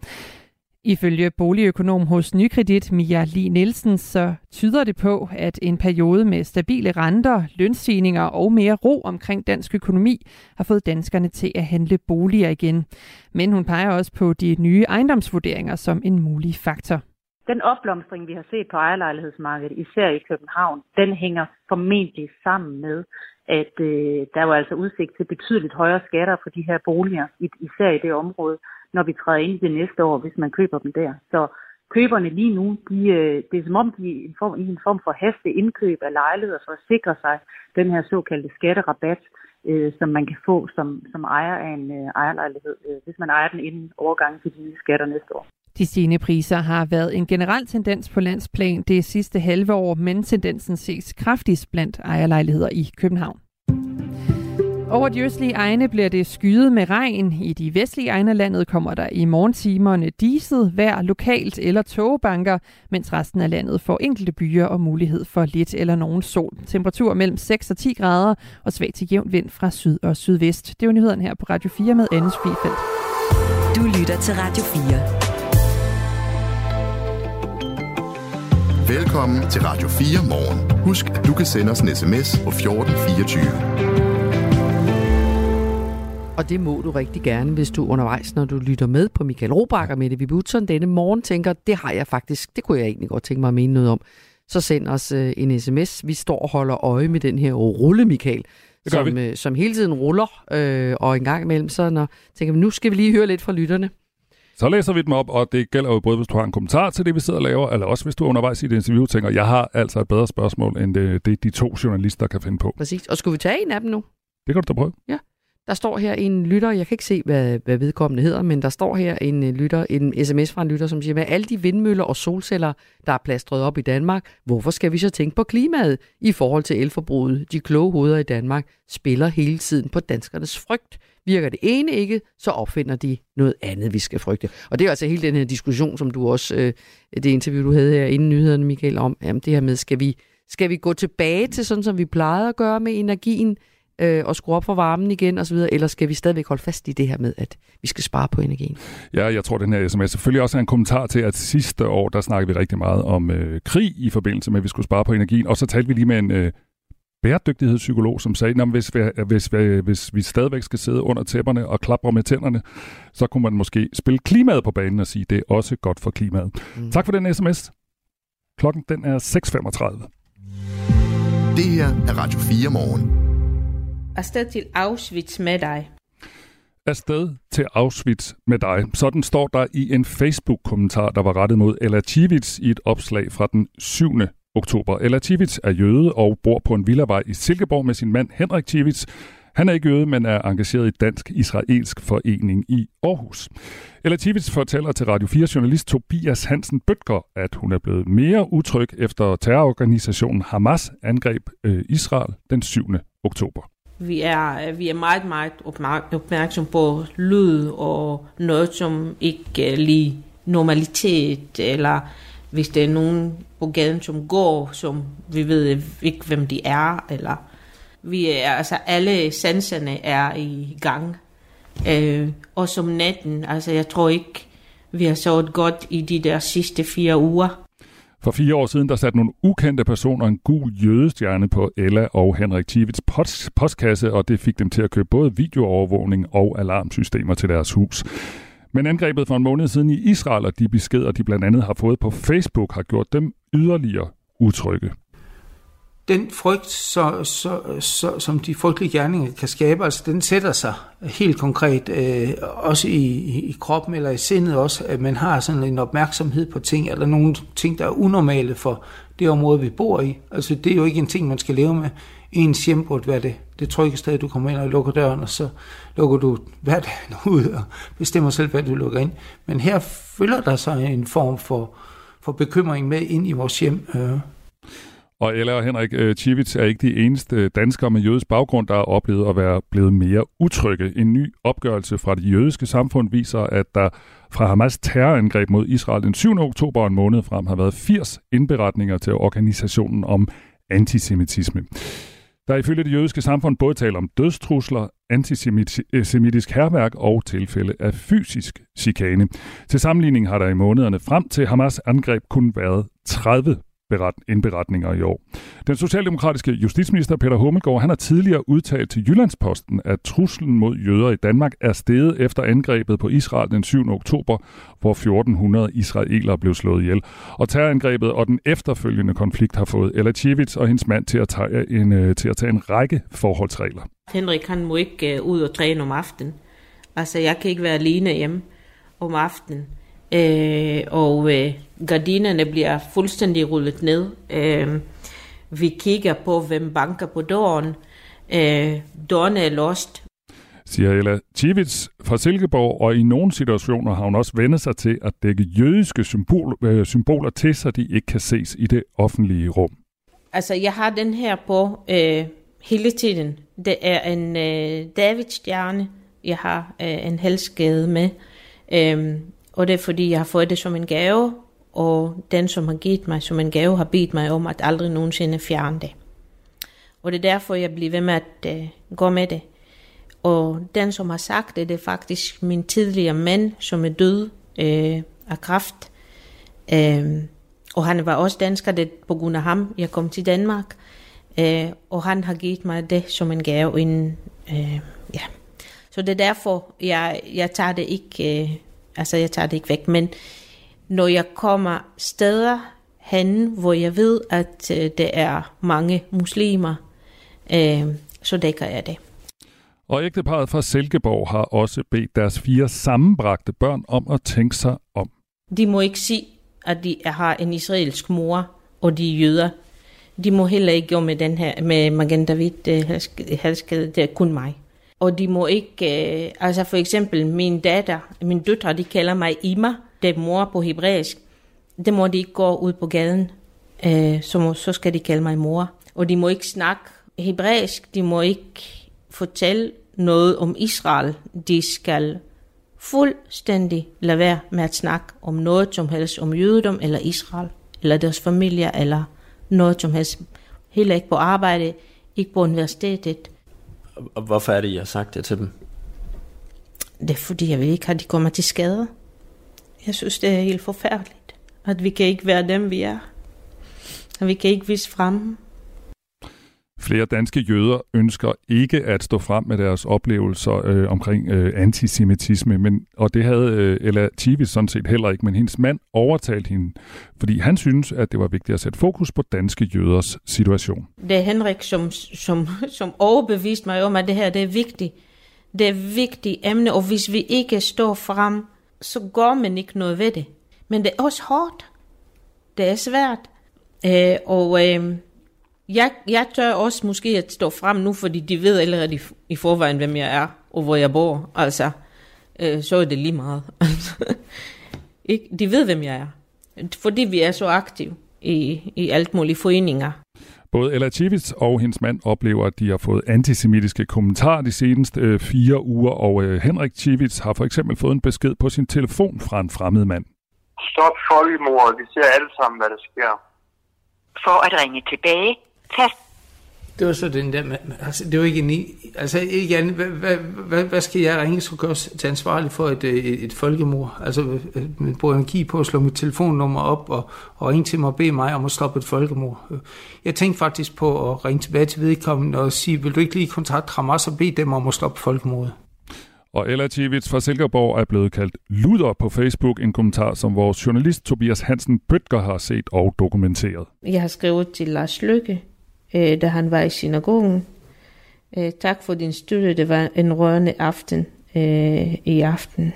Ifølge boligøkonom hos Nykredit Mia Li Nielsen, så tyder det på, at en periode med stabile renter, lønstigninger og mere ro omkring dansk økonomi har fået danskerne til at handle boliger igen. Men hun peger også på de nye ejendomsvurderinger som en mulig faktor. Den opblomstring, vi har set på ejerlejlighedsmarkedet, især i København, den hænger formentlig sammen med, at øh, der var altså udsigt til betydeligt højere skatter for de her boliger, især i det område når vi træder ind i det næste år, hvis man køber dem der. Så køberne lige nu, de, øh, det er som om, de er en form, i en form for haste indkøb af lejligheder for at sikre sig den her såkaldte skatterabat, øh, som man kan få som, som ejer af en øh, ejerlejlighed, øh, hvis man ejer den inden overgangen til de nye skatter næste år. De stigende priser har været en generel tendens på landsplan det sidste halve år, men tendensen ses kraftigst blandt ejerlejligheder i København. Over de østlige egne bliver det skyet med regn. I de vestlige egne af landet kommer der i morgentimerne diset, vejr lokalt eller togbanker, mens resten af landet får enkelte byer og mulighed for lidt eller nogen sol. Temperatur mellem 6 og 10 grader og svag til jævn vind fra syd og sydvest. Det var nyheden her på Radio 4 med Anne Sofie Du lytter til Radio 4. Velkommen til Radio 4 morgen. Husk, at du kan sende os en sms på 1424. Og det må du rigtig gerne, hvis du undervejs, når du lytter med på Michael Robach og Mette Vibutson denne morgen, tænker, det har jeg faktisk, det kunne jeg egentlig godt tænke mig at mene noget om. Så send os øh, en sms. Vi står og holder øje med den her rulle, Michael, som, øh, som hele tiden ruller. Øh, og en gang imellem, så når, tænker vi, nu skal vi lige høre lidt fra lytterne. Så læser vi dem op, og det gælder jo både, hvis du har en kommentar til det, vi sidder og laver, eller også hvis du er undervejs i et interview tænker, jeg har altså et bedre spørgsmål, end det, det de to journalister kan finde på. Præcis. Og skulle vi tage en af dem nu? Det kan du da prøve. Ja. Der står her en lytter, jeg kan ikke se, hvad, hvad vedkommende hedder, men der står her en øh, lytter, en sms fra en lytter, som siger, med alle de vindmøller og solceller, der er plastret op i Danmark, hvorfor skal vi så tænke på klimaet i forhold til elforbruget? De kloge hoveder i Danmark spiller hele tiden på danskernes frygt. Virker det ene ikke, så opfinder de noget andet, vi skal frygte. Og det er altså hele den her diskussion, som du også, øh, det interview, du havde her inden nyhederne, Michael, om jamen, det her med, skal vi, skal vi gå tilbage til sådan, som vi plejede at gøre med energien, øh, og skrue op for varmen igen osv., eller skal vi stadigvæk holde fast i det her med, at vi skal spare på energien? Ja, jeg tror, den her sms selvfølgelig også er en kommentar til, at sidste år, der snakkede vi rigtig meget om øh, krig i forbindelse med, at vi skulle spare på energien, og så talte vi lige med en øh, bæredygtighedspsykolog, som sagde, at hvis vi, hvis, vi, hvis vi stadigvæk skal sidde under tæpperne og klapre med tænderne, så kunne man måske spille klimaet på banen og sige, at det er også godt for klimaet. Mm. Tak for den sms. Klokken den er 6.35. Det her er Radio 4 morgen afsted til Auschwitz med dig. Afsted til Auschwitz med dig. Sådan står der i en Facebook-kommentar, der var rettet mod Ella Chivitz i et opslag fra den 7. oktober. Ella Chivitz er jøde og bor på en villavej i Silkeborg med sin mand Henrik Chivitz. Han er ikke jøde, men er engageret i Dansk-Israelsk Forening i Aarhus. Ella Chivits fortæller til Radio 4 journalist Tobias Hansen Bøtger, at hun er blevet mere utryg efter terrororganisationen Hamas angreb øh, Israel den 7. oktober. Vi er, øh, vi er meget, meget opmærksom på lyd og noget, som ikke er lige normalitet, eller hvis der er nogen på gaden, som går, som vi ved øh, ikke, hvem de er, eller vi er, altså alle sanserne er i gang. Øh, og som natten, altså jeg tror ikke, vi har sovet godt i de der sidste fire uger. For fire år siden, der satte nogle ukendte personer en gul jødestjerne på Ella og Henrik Tivits post- postkasse, og det fik dem til at købe både videoovervågning og alarmsystemer til deres hus. Men angrebet for en måned siden i Israel og de beskeder, de blandt andet har fået på Facebook, har gjort dem yderligere utrygge den frygt, så, så, så, som de frygtelige gerninger kan skabe, altså den sætter sig helt konkret, øh, også i, i kroppen eller i sindet også, at man har sådan en opmærksomhed på ting, eller nogle ting, der er unormale for det område, vi bor i. Altså det er jo ikke en ting, man skal leve med. Ens hjem burde være det, det trygge sted, du kommer ind og lukker døren, og så lukker du hverdagen ud og bestemmer selv, hvad du lukker ind. Men her følger der så en form for, for bekymring med ind i vores hjem. Øh. Og Ella og Henrik øh, Chivits er ikke de eneste danskere med jødisk baggrund, der har oplevet at være blevet mere utrygge. En ny opgørelse fra det jødiske samfund viser, at der fra Hamas terrorangreb mod Israel den 7. oktober en måned frem har været 80 indberetninger til organisationen om antisemitisme. Der ifølge det jødiske samfund både taler om dødstrusler, antisemitisk herværk og tilfælde af fysisk chikane. Til sammenligning har der i månederne frem til Hamas angreb kun været 30 indberetninger i år. Den socialdemokratiske justitsminister Peter Hummelgaard han har tidligere udtalt til Jyllandsposten, at truslen mod jøder i Danmark er steget efter angrebet på Israel den 7. oktober, hvor 1400 israelere blev slået ihjel. Og terrorangrebet og den efterfølgende konflikt har fået Ella Chivitz og hendes mand til at tage øh, en, øh, til at tage en række forholdsregler. Henrik han må ikke øh, ud og træne om aftenen. Altså jeg kan ikke være alene hjemme om aftenen øh, og øh, gardinerne bliver fuldstændig rullet ned. Øh, vi kigger på, hvem banker på døren. Øh, døren er låst. Siger Ella Chivits fra Silkeborg, og i nogle situationer har hun også vendt sig til at dække jødiske symbol, øh, symboler til, så de ikke kan ses i det offentlige rum. Altså, jeg har den her på øh, hele tiden. Det er en øh, Davidstjerne, jeg har øh, en halsskade med. Øhm, og det er fordi, jeg har fået det som en gave, og den, som har givet mig som en gave, har bedt mig om at aldrig nogensinde fjerne det. Og det er derfor, jeg bliver ved med at øh, gå med det. Og den, som har sagt det, det er faktisk min tidligere mand, som er død øh, af kraft. Øh, og han var også dansker, det på grund af ham, jeg kom til Danmark. Øh, og han har givet mig det som en gave inden, øh, ja. Så det er derfor, jeg, jeg tager det ikke, øh, altså jeg tager det ikke væk. Men når jeg kommer steder hen, hvor jeg ved, at øh, det er mange muslimer, øh, så dækker jeg det. Og ægteparet fra Silkeborg har også bedt deres fire sammenbragte børn om at tænke sig om. De må ikke sige, at de har en israelsk mor, og de er jøder. De må heller ikke gå med den her, med Magen David øh, halskede, det er kun mig. Og de må ikke, øh, altså for eksempel min datter, min døtre, de kalder mig Ima, det er mor på hebræisk. Det må de ikke gå ud på gaden, øh, så, må, så skal de kalde mig mor. Og de må ikke snakke hebræisk, de må ikke fortælle noget om Israel. De skal fuldstændig lade være med at snakke om noget som helst om jødedom eller Israel, eller deres familie, eller noget som helst. Heller ikke på arbejde, ikke på universitetet. Og hvorfor er det, I har sagt det til dem? Det er fordi, jeg vil ikke have, at de kommer til skade. Jeg synes, det er helt forfærdeligt, at vi kan ikke være dem, vi er. Og vi kan ikke vise frem. Flere danske jøder ønsker ikke at stå frem med deres oplevelser øh, omkring øh, antisemitisme, men, og det havde øh, Ella Tivis sådan set heller ikke, men hendes mand overtalte hende, fordi han synes, at det var vigtigt at sætte fokus på danske jøders situation. Det er Henrik, som, som, som overbeviste mig om, at det her det er vigtigt. Det er et vigtigt emne, og hvis vi ikke står frem, så går man ikke noget ved det. Men det er også hårdt. Det er svært. Øh, og øh, jeg, jeg tør også måske at stå frem nu, fordi de ved allerede i, i forvejen, hvem jeg er, og hvor jeg bor. Altså, øh, så er det lige meget. ikke? De ved, hvem jeg er. Fordi vi er så aktive i, i alt mulige foreninger. Både Ella Chivits og hendes mand oplever, at de har fået antisemitiske kommentarer de seneste øh, fire uger, og øh, Henrik Chivits har for eksempel fået en besked på sin telefon fra en fremmed mand. Stop folkemordet. Vi ser alle sammen, hvad der sker. For at ringe tilbage, tast Det var så den der, altså, det var ikke en, altså ikke andet, hvad, hvad, hvad, hvad skal jeg ringe så gørs til ansvarlig for et, et, et folkemord? Altså, man bruger energi på at slå mit telefonnummer op og, og ringe til mig og bede mig om at stoppe et folkemord. Jeg tænkte faktisk på at ringe tilbage til vedkommende og sige, vil du ikke lige kontakte Hamas og bede dem om at stoppe folkemordet? Og Ella Tivits fra Silkeborg er blevet kaldt luder på Facebook, en kommentar, som vores journalist Tobias Hansen Bøtger har set og dokumenteret. Jeg har skrevet til Lars Lykke, øh, da han var i synagogen. Øh, tak for din støtte, det var en rørende aften øh, i aften.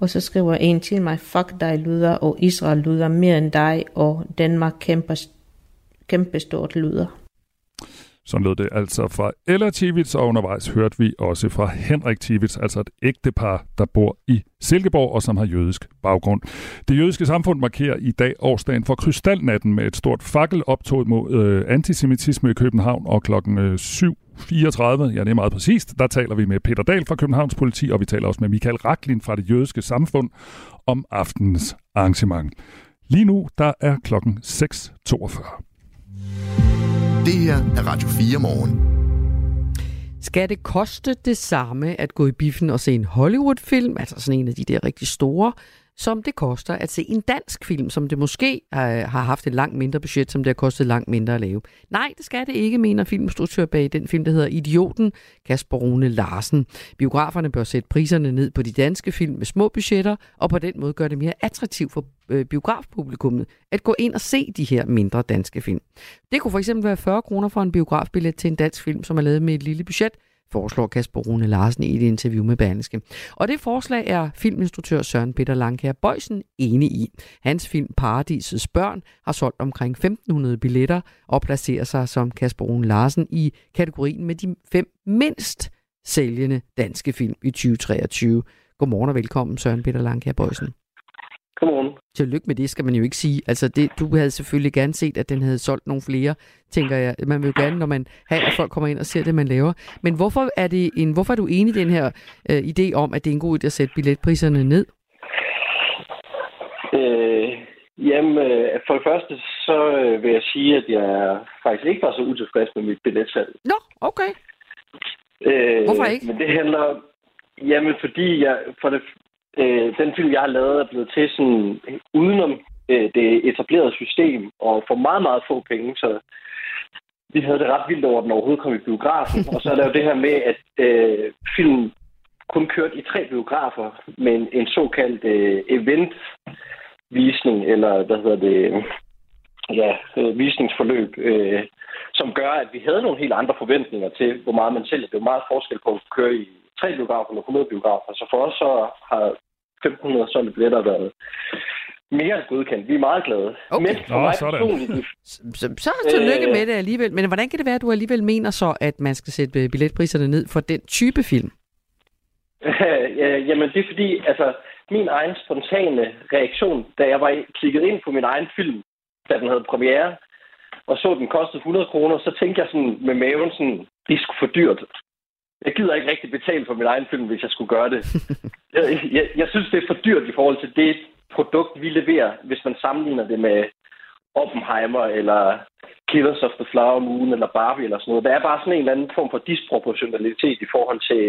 Og så skriver en til mig, fuck dig luder, og Israel luder mere end dig, og Danmark kæmper, kæmpestort luder. Så lød det altså fra Ella Tivits, og undervejs hørte vi også fra Henrik Tivits, altså et ægtepar, der bor i Silkeborg og som har jødisk baggrund. Det jødiske samfund markerer i dag årsdagen for Krystalnatten med et stort fakkeloptog mod øh, antisemitisme i København og klokken øh, 7 34, ja det er meget præcist, der taler vi med Peter Dahl fra Københavns Politi, og vi taler også med Michael Raklin fra det jødiske samfund om aftenens arrangement. Lige nu, der er klokken 6.42. Det her er Radio 4 morgen. Skal det koste det samme at gå i biffen og se en Hollywood-film, altså sådan en af de der rigtig store, som det koster at se en dansk film, som det måske øh, har haft et langt mindre budget, som det har kostet langt mindre at lave. Nej, det skal det ikke, mener filmstruktør bag den film, der hedder Idioten, Kasper Rune Larsen. Biograferne bør sætte priserne ned på de danske film med små budgetter, og på den måde gøre det mere attraktivt for øh, biografpublikummet at gå ind og se de her mindre danske film. Det kunne for eksempel være 40 kroner for en biografbillet til en dansk film, som er lavet med et lille budget, foreslår Kasper Rune Larsen i et interview med Berlingske. Og det forslag er filminstruktør Søren Peter Langkær Bøjsen enig i. Hans film Paradisets Børn har solgt omkring 1500 billetter og placerer sig som Kasper Rune Larsen i kategorien med de fem mindst sælgende danske film i 2023. Godmorgen og velkommen Søren Peter Langkær Bøjsen. Godmorgen. Tillykke med det, skal man jo ikke sige. Altså, det, du havde selvfølgelig gerne set, at den havde solgt nogle flere, tænker jeg. Man vil jo gerne, når man har, at folk kommer ind og ser det, man laver. Men hvorfor er, det en, hvorfor er du enig i den her øh, idé om, at det er en god idé at sætte billetpriserne ned? Øh, jamen, øh, for det første, så øh, vil jeg sige, at jeg faktisk ikke var så utilfreds med mit billetsalg. Nå, okay. Øh, Hvorfor ikke? Men det handler... Jamen, fordi jeg, for det, øh, den film, jeg har lavet, er blevet til sådan udenom øh, det etablerede system, og for meget, meget få penge, så vi havde det ret vildt over, at den overhovedet kom i biografen. og så er der jo det her med, at øh, filmen kun kørte i tre biografer, med en, en såkaldt øh, event-visning, eller hvad hedder det, ja, øh, visningsforløb, øh, som gør, at vi havde nogle helt andre forventninger til, hvor meget man sælger. Det er jo meget forskel på at køre i tre biografer eller 100 biografer. Så for os så har 1500 solgte billetter været mere end godkendt. Vi er meget glade. Okay. Men for Nå, mig sådan. personligt, Så, så, så tillykke Øh. med det alligevel. Men hvordan kan det være, at du alligevel mener så, at man skal sætte øh, billetpriserne ned for den type film? Ja, Jamen, det er fordi, altså, min egen spontane reaktion, da jeg var klikket ind på min egen film, da den havde premiere, og så, den kostede 100 kroner, så tænkte jeg sådan med maven sådan, det er sgu for dyrt. Jeg gider ikke rigtig betale for min egen film, hvis jeg skulle gøre det. jeg, jeg, jeg synes, det er for dyrt i forhold til det produkt, vi leverer, hvis man sammenligner det med Oppenheimer, eller Killers of the Flower Moon, eller Barbie, eller sådan noget. Der er bare sådan en eller anden form for disproportionalitet i forhold til,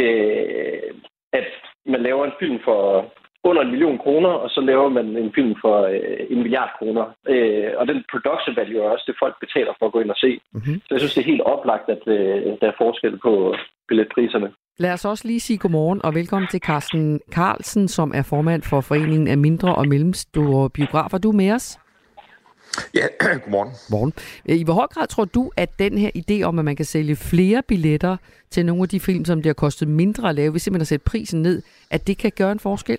øh, at man laver en film for under en million kroner, og så laver man en film for øh, en milliard kroner. Øh, og den production value er også det, folk betaler for at gå ind og se. Mm-hmm. Så jeg synes, det er helt oplagt, at øh, der er forskel på billetpriserne. Lad os også lige sige godmorgen og velkommen til Carsten Carlsen, som er formand for Foreningen af Mindre og Mellemstore Biografer. Du er med os? Ja, godmorgen. Morgen. I hvor høj grad tror du, at den her idé om, at man kan sælge flere billetter til nogle af de film, som det har kostet mindre at lave, hvis man har sætte prisen ned, at det kan gøre en forskel?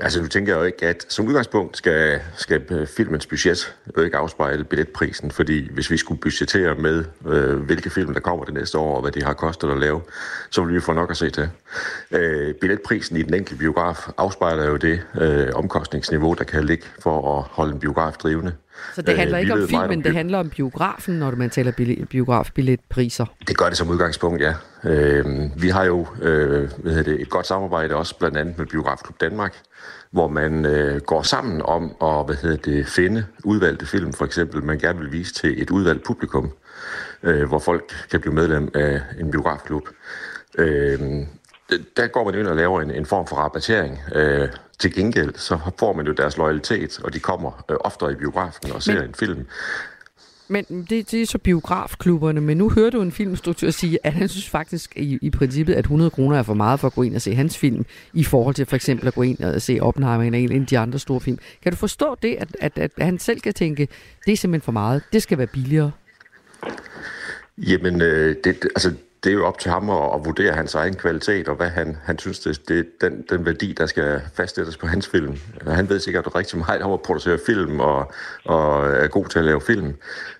Altså, nu tænker jeg jo ikke, at som udgangspunkt skal, skal øh, filmens budget jo ikke afspejle billetprisen, fordi hvis vi skulle budgettere med, øh, hvilke film, der kommer det næste år, og hvad de har kostet at lave, så vil vi få nok at se til. Øh, billetprisen i den enkelte biograf afspejler jo det øh, omkostningsniveau, der kan ligge for at holde en biograf drivende. Så det handler Øh, ikke om filmen, det handler om biografen, når man taler billet- biografbilletpriser. Det gør det som udgangspunkt, ja. Øh, vi har jo øh, hvad hedder det, et godt samarbejde også blandt andet med Biografklub Danmark, hvor man øh, går sammen om at hvad hedder det, finde udvalgte film, for eksempel, man gerne vil vise til et udvalgt publikum, øh, hvor folk kan blive medlem af en biografklub. Øh, der går man ind og laver en, en form for rabattering. Øh, til gengæld så får man jo deres loyalitet, og de kommer øh, oftere i biografen og ser Men- en film. Men det, det er så biografklubberne, men nu hørte du en filmstruktør sige, at han synes faktisk i, i princippet, at 100 kroner er for meget for at gå ind og se hans film, i forhold til for eksempel at gå ind og se Oppenheimer eller en af de andre store film. Kan du forstå det, at, at, at han selv kan tænke, det er simpelthen for meget, det skal være billigere? Jamen, øh, det- altså, det er jo op til ham at, at vurdere hans egen kvalitet, og hvad han, han synes, det, det er den, den værdi, der skal fastsættes på hans film. Altså, han ved sikkert rigtig meget om at producere film, og, og er god til at lave film.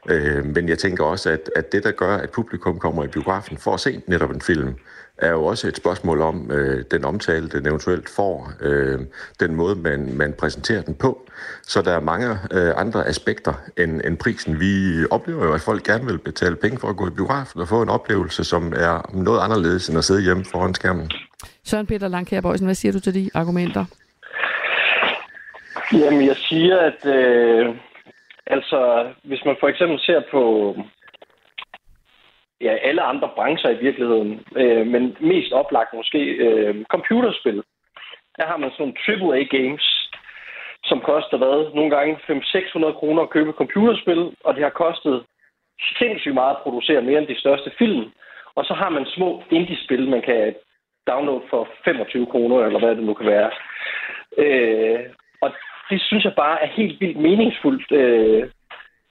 Øh, men jeg tænker også, at, at det, der gør, at publikum kommer i biografen for at se netop en film, er jo også et spørgsmål om øh, den omtale, den eventuelt får, øh, den måde, man, man præsenterer den på. Så der er mange øh, andre aspekter end, end prisen. Vi oplever jo, at folk gerne vil betale penge for at gå i biografen og få en oplevelse, som er noget anderledes end at sidde hjemme foran skærmen. Søren Peter Langkær Bøjsen, hvad siger du til de argumenter? Jamen, jeg siger, at øh, altså, hvis man for eksempel ser på ja, alle andre brancher i virkeligheden, øh, men mest oplagt måske øh, computerspil. Der har man sådan nogle AAA-games, som koster hvad? Nogle gange 500-600 kroner at købe computerspil, og det har kostet sindssygt meget at producere mere end de største film. Og så har man små indie-spil, man kan downloade for 25 kroner, eller hvad det nu kan være. Øh, og det synes jeg bare er helt vildt meningsfuldt, øh,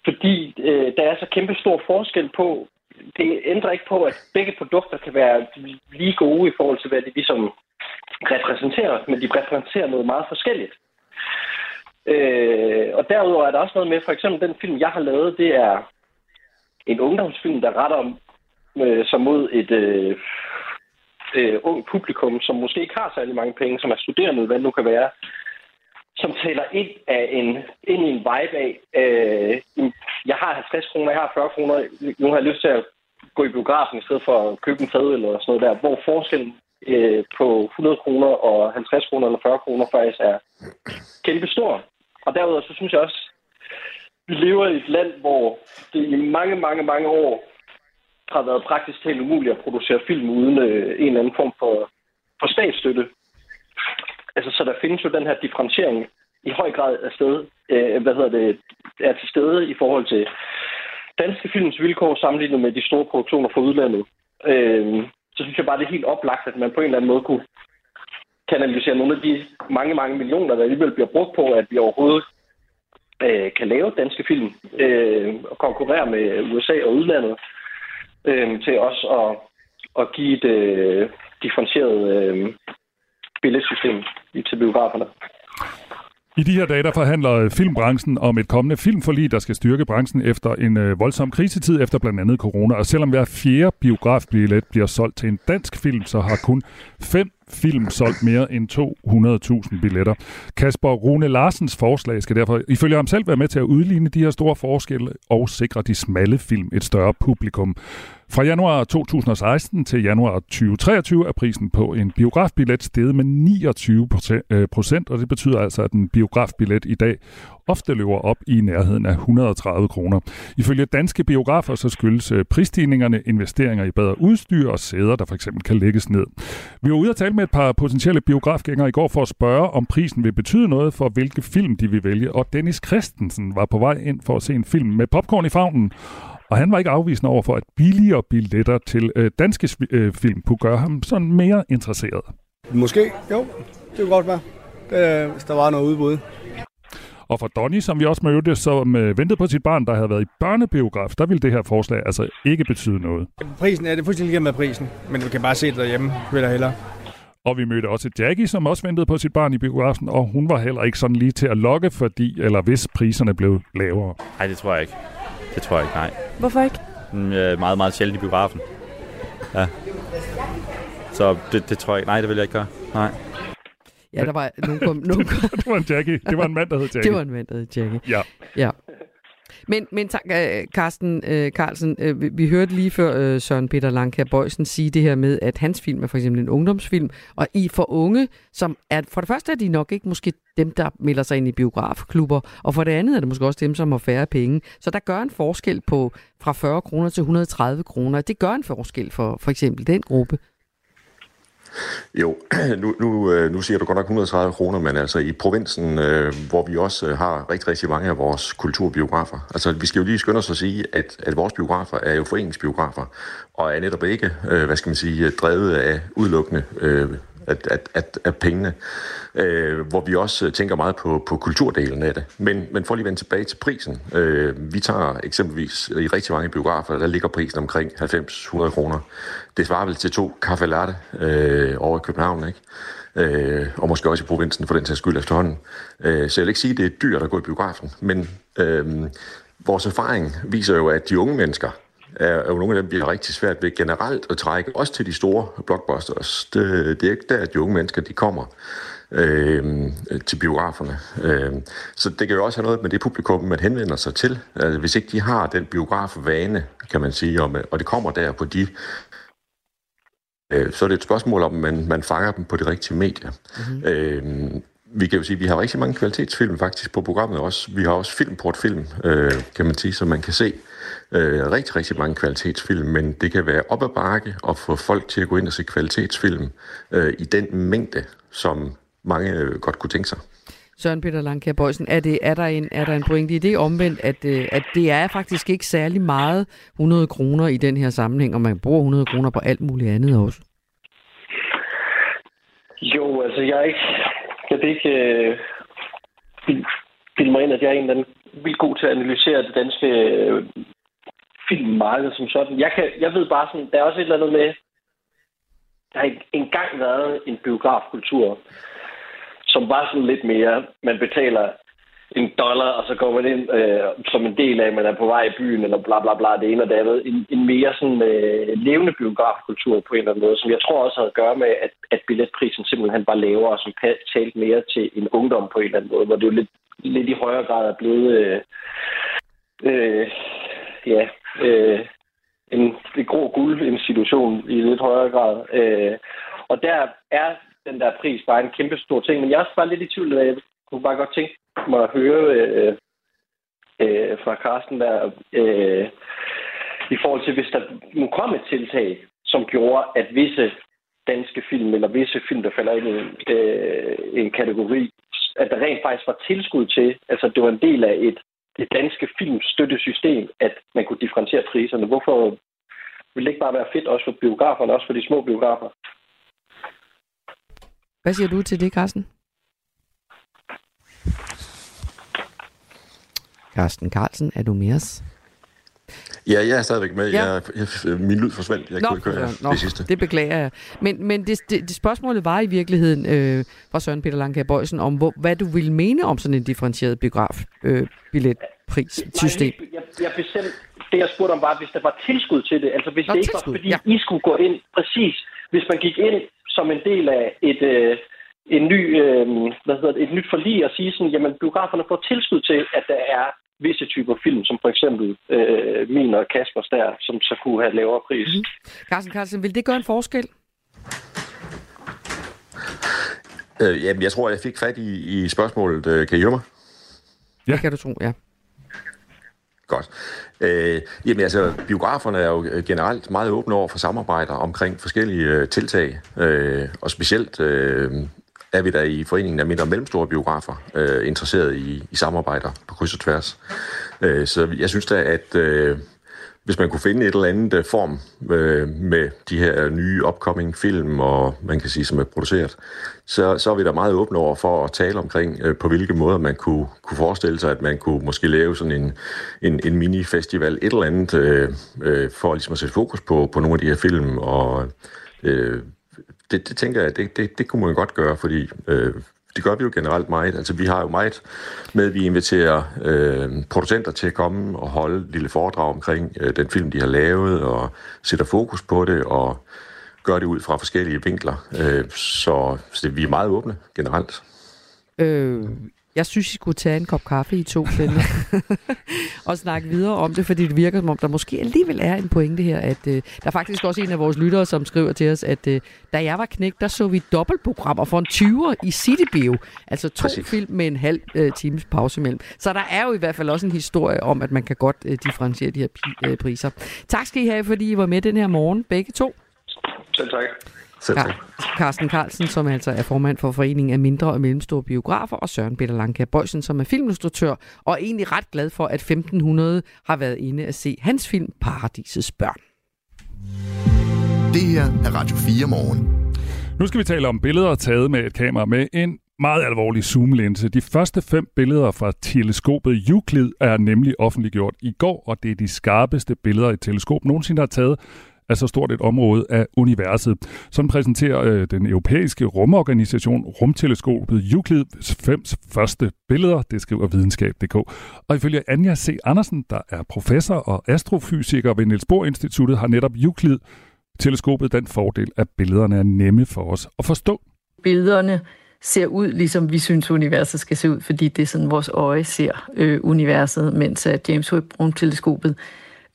fordi øh, der er så kæmpe stor forskel på, det ændrer ikke på, at begge produkter kan være lige gode i forhold til, hvad de ligesom repræsenterer, men de repræsenterer noget meget forskelligt. Øh, og derudover er der også noget med, for eksempel den film, jeg har lavet, det er en ungdomsfilm, der retter øh, sig mod et øh, øh, ung publikum, som måske ikke har særlig mange penge, som er studerende, hvad det nu kan være, som taler ind, af en, ind i en vibe af, øh, jeg har 50 kroner, jeg har 40 kroner, nu har jeg lyst til at gå i biografen i stedet for at købe en fadøl eller sådan noget der, hvor forskellen øh, på 100 kroner og 50 kroner eller 40 kroner faktisk er kæmpe stor. Og derudover så synes jeg også, vi lever i et land, hvor det i mange, mange, mange år har været praktisk talt umuligt at producere film uden øh, en eller anden form for, for statsstøtte. Altså, så der findes jo den her differentiering i høj grad af sted, øh, hvad hedder det, er til stede i forhold til danske films vilkår sammenlignet med de store produktioner fra udlandet. Øh, så synes jeg bare, det er helt oplagt, at man på en eller anden måde kunne kanalisere nogle af de mange, mange millioner, der alligevel bliver brugt på, at vi overhovedet øh, kan lave danske film øh, og konkurrere med USA og udlandet øh, til os at, at give et øh, differentieret øh, billedsystem til biograferne. I de her dage der forhandler øh, filmbranchen om et kommende filmforlig, der skal styrke branchen efter en øh, voldsom krisetid efter blandt andet corona. Og selvom hver fjerde biografbillet bliver solgt til en dansk film, så har kun fem film solgt mere end 200.000 billetter. Kasper Rune Larsens forslag skal derfor ifølge ham selv være med til at udligne de her store forskelle og sikre de smalle film et større publikum. Fra januar 2016 til januar 2023 er prisen på en biografbillet steget med 29 øh, procent, og det betyder altså, at en biografbillet i dag ofte løber op i nærheden af 130 kroner. Ifølge danske biografer så skyldes øh, prisstigningerne investeringer i bedre udstyr og sæder, der for eksempel kan lægges ned. Vi var ude at tale med et par potentielle biografgængere i går for at spørge, om prisen vil betyde noget for, hvilke film de vil vælge, og Dennis Christensen var på vej ind for at se en film med popcorn i favnen, og han var ikke afvisende over for, at billigere billetter til øh, danske øh, film kunne gøre ham sådan mere interesseret. Måske, jo. Det kunne godt være, det, hvis der var noget udbud. Og for Donny, som vi også mødte, som øh, ventede på sit barn, der havde været i børnebiograf, der ville det her forslag altså ikke betyde noget. Prisen er det fuldstændig med prisen, men vi kan bare se det derhjemme, vil jeg hellere. Og vi mødte også Jackie, som også ventede på sit barn i biografen, og hun var heller ikke sådan lige til at lokke, fordi eller hvis priserne blev lavere. Nej, det tror jeg ikke. Det tror jeg ikke, nej. Hvorfor ikke? Mm, meget, meget sjældent i biografen. Ja. Så det, det tror jeg ikke. Nej, det vil jeg ikke gøre. Nej. Ja, der var nogen... Kom, nogen kom. det var en Jackie. Det var en mand, der hed Jackie. det var en mand, der hed Jackie. Ja. Ja. Men, men tak, øh, Carsten øh, Carlsen, øh, vi, vi hørte lige før øh, Søren Peter Lanka Bøjsen sige det her med, at hans film er for eksempel en ungdomsfilm, og i for unge, som er, for det første er de nok ikke måske dem, der melder sig ind i biografklubber, og for det andet er det måske også dem, som har færre penge. Så der gør en forskel på fra 40 kroner til 130 kroner. Det gør en forskel for for eksempel den gruppe. Jo, nu, nu, øh, nu siger du godt nok 130 kroner, men altså i provinsen, øh, hvor vi også øh, har rigtig, rigtig mange af vores kulturbiografer. Altså vi skal jo lige skynde os at sige, at, at vores biografer er jo foreningsbiografer, og er netop ikke, øh, hvad skal man sige, drevet af udelukkende øh, at, at, at, at pengene, øh, hvor vi også tænker meget på, på kulturdelen af det. Men, men for lige at vende tilbage til prisen. Øh, vi tager eksempelvis i rigtig mange biografer, der ligger prisen omkring 90-100 kroner. Det svarer vel til to kaffe latte øh, over i København, ikke? Øh, og måske også i provinsen for den sags skyld efterhånden. Øh, så jeg vil ikke sige, at det er dyrt at gå i biografen, men øh, vores erfaring viser jo, at de unge mennesker, er jo nogle af dem, vi har rigtig svært ved generelt at trække, også til de store blockbusters. Det, det er ikke der, at de unge mennesker de kommer øh, til biograferne. Øh, så det kan jo også have noget med det publikum, man henvender sig til. Altså, hvis ikke de har den biografvane, kan man sige, og, og det kommer der på de øh, så er det et spørgsmål om, man, man fanger dem på de rigtige medier. Mm-hmm. Øh, vi kan jo sige, at vi har rigtig mange kvalitetsfilm faktisk på programmet også. Vi har også filmportfilm, øh, kan man sige, som man kan se øh, rigtig, rigtig mange kvalitetsfilm, men det kan være op ad bakke at få folk til at gå ind og se kvalitetsfilm øh, i den mængde, som mange øh, godt kunne tænke sig. Søren Peter Langkær Bøjsen, er, det, er, der en, er der en pointe i det omvendt, at, øh, at det er faktisk ikke særlig meget 100 kroner i den her sammenhæng, og man bruger 100 kroner på alt muligt andet også? Jo, altså jeg er ikke, jeg kan ikke øh, bilde mig ind, at jeg er en eller anden vildt god til at analysere det danske øh, filmmarked som sådan. Jeg, kan, jeg ved bare sådan, der er også et eller andet med, der har engang været en biografkultur, som var sådan lidt mere, man betaler en dollar, og så går man ind øh, som en del af, at man er på vej i byen, eller bla bla bla, det ene og det andet. En, en mere sådan øh, levende biografkultur på en eller anden måde, som jeg tror også har at gøre med, at, at billetprisen simpelthen var lavere, og som talte mere til en ungdom på en eller anden måde, hvor det jo lidt, lidt i højere grad er blevet øh, øh, ja, øh, en, en grå guld situation i lidt højere grad. Øh, og der er den der pris bare en kæmpe stor ting. Men jeg er også bare lidt i tvivl. Jeg kunne bare godt tænke mig at høre øh, øh, fra Carsten der, øh, i forhold til, hvis der nu kom et tiltag, som gjorde, at visse danske film, eller visse film, der falder ind i en, øh, en kategori, at der rent faktisk var tilskud til, altså det var en del af et det danske filmstøttesystem, at man kunne differentiere priserne. Hvorfor ville det ikke bare være fedt også for biograferne, også for de små biografer? Hvad siger du til det, Carsten? Carsten Carlsen, er du med os? Ja, jeg er stadigvæk med. Ja. Jeg, jeg, min lyd forsvandt. Jeg Nå, kunne ikke høre nå, det sidste. det beklager jeg. Men, men det, det, det spørgsmålet var i virkeligheden øh, fra Søren Peter Langkær Bøjsen om, hvor, hvad du ville mene om sådan en differentieret biograf øh. Jeg, jeg, jeg bestemte, det jeg spurgte om var, hvis der var tilskud til det. Altså hvis Nå, det ikke tilskud, var, fordi ja. I skulle gå ind, præcis, hvis man gik ind som en del af et, øh, en ny, øh, hvad hedder det, et nyt forlig og sige sådan, jamen biograferne får tilskud til, at der er visse typer film, som for eksempel øh, min og Kaspers der, som så kunne have lavere pris. Mhm. Mm-hmm. Carsten Carlsen, vil det gøre en forskel? Øh, jamen, jeg tror, jeg fik fat i, i spørgsmålet. Øh, Kan I høre mig? Ja. Det kan du tro, ja. Godt. Øh, jamen altså, biograferne er jo generelt meget åbne over for samarbejder omkring forskellige øh, tiltag, øh, og specielt øh, er vi der i Foreningen af Mindre og Mellemstore Biografer øh, interesseret i, i samarbejder på kryds og tværs. Øh, så jeg synes da, at øh, hvis man kunne finde et eller andet øh, form øh, med de her nye upcoming film, og man kan sige, som er produceret, så, så er vi da meget åbne over for at tale omkring, øh, på hvilke måder man kunne, kunne forestille sig, at man kunne måske lave sådan en, en, en mini-festival, et eller andet, øh, øh, for ligesom at sætte fokus på, på nogle af de her film, og øh, det, det tænker jeg, det, det, det kunne man godt gøre, fordi øh, det gør vi jo generelt meget. Altså, vi har jo meget med, at vi inviterer øh, producenter til at komme og holde et lille foredrag omkring øh, den film, de har lavet, og sætter fokus på det, og gør det ud fra forskellige vinkler. Øh, så, så vi er meget åbne generelt. Øh, jeg synes, I skulle tage en kop kaffe i to denne, og snakke videre om det, fordi det virker som om, der måske alligevel er en pointe her, at øh, der er faktisk også en af vores lyttere, som skriver til os, at øh, da jeg var knægt, der så vi dobbeltprogrammer for en 20'er i Citybio, altså to Præcis. film med en halv øh, times pause imellem. Så der er jo i hvert fald også en historie om, at man kan godt øh, differentiere de her pi- øh, priser. Tak skal I have, fordi I var med den her morgen, begge to. Selv tak. Selv tak. Carsten Carlsen, som altså er formand for Foreningen af Mindre og Mellemstore Biografer, og Søren Peter Langkær Bøjsen, som er filminstruktør, og er egentlig ret glad for, at 1500 har været inde at se hans film Paradisets Børn. Det her er Radio 4 morgen. Nu skal vi tale om billeder taget med et kamera med en meget alvorlig zoomlinse. De første fem billeder fra teleskopet Euclid er nemlig offentliggjort i går, og det er de skarpeste billeder, et teleskop nogensinde har taget af så stort et område af universet. Sådan præsenterer øh, den europæiske rumorganisation Rumteleskopet Euclid fem første billeder, det skriver videnskab.dk. Og ifølge Anja C. Andersen, der er professor og astrofysiker ved Niels Bohr Instituttet, har netop Euclid teleskopet den fordel, at billederne er nemme for os at forstå. billederne ser ud, ligesom vi synes, universet skal se ud, fordi det er sådan, vores øje ser øh, universet, mens at James Webb-rumteleskopet